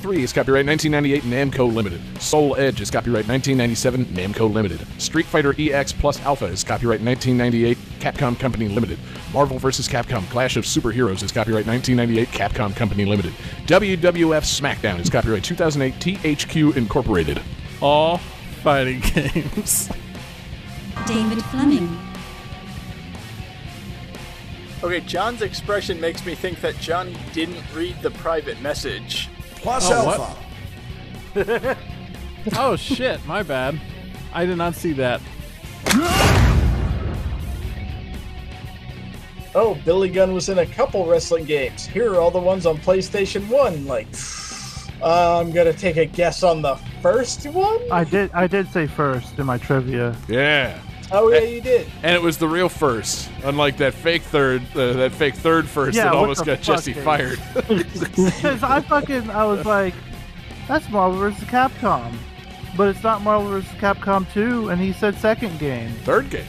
3 is copyright 1998 Namco Limited. Soul Edge is copyright 1997 Namco Limited. Street Fighter EX Plus Alpha is copyright 1998 Capcom Company Limited. Marvel vs. Capcom Clash of Superheroes is copyright 1998 Capcom Company Limited. WWF SmackDown is copyright 2008 THQ Incorporated. All fighting games. David Fleming. Okay, John's expression makes me think that Johnny didn't read the private message. Plus Oh. Alpha. oh shit, my bad. I did not see that. Oh, Billy Gunn was in a couple wrestling games. Here are all the ones on PlayStation 1. Like, uh, I'm gonna take a guess on the first one? I did. I did say first in my trivia. Yeah. Oh, yeah, you did. And it was the real first, unlike that fake third, uh, that fake third first Yeah, that almost got Jesse dude? fired. Because I fucking I was like, that's Marvel vs. Capcom, but it's not Marvel vs. Capcom 2, and he said second game. third game.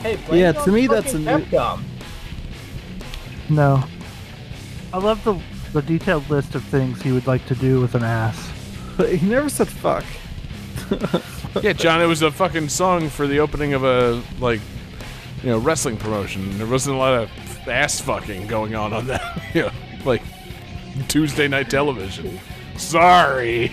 Hey, blame Yeah, to me, that's fucking a new- Capcom. No. I love the the detailed list of things he would like to do with an ass. But he never said fuck. Yeah, John, it was a fucking song for the opening of a like, you know, wrestling promotion. There wasn't a lot of ass fucking going on on that, you know, like Tuesday night television. Sorry.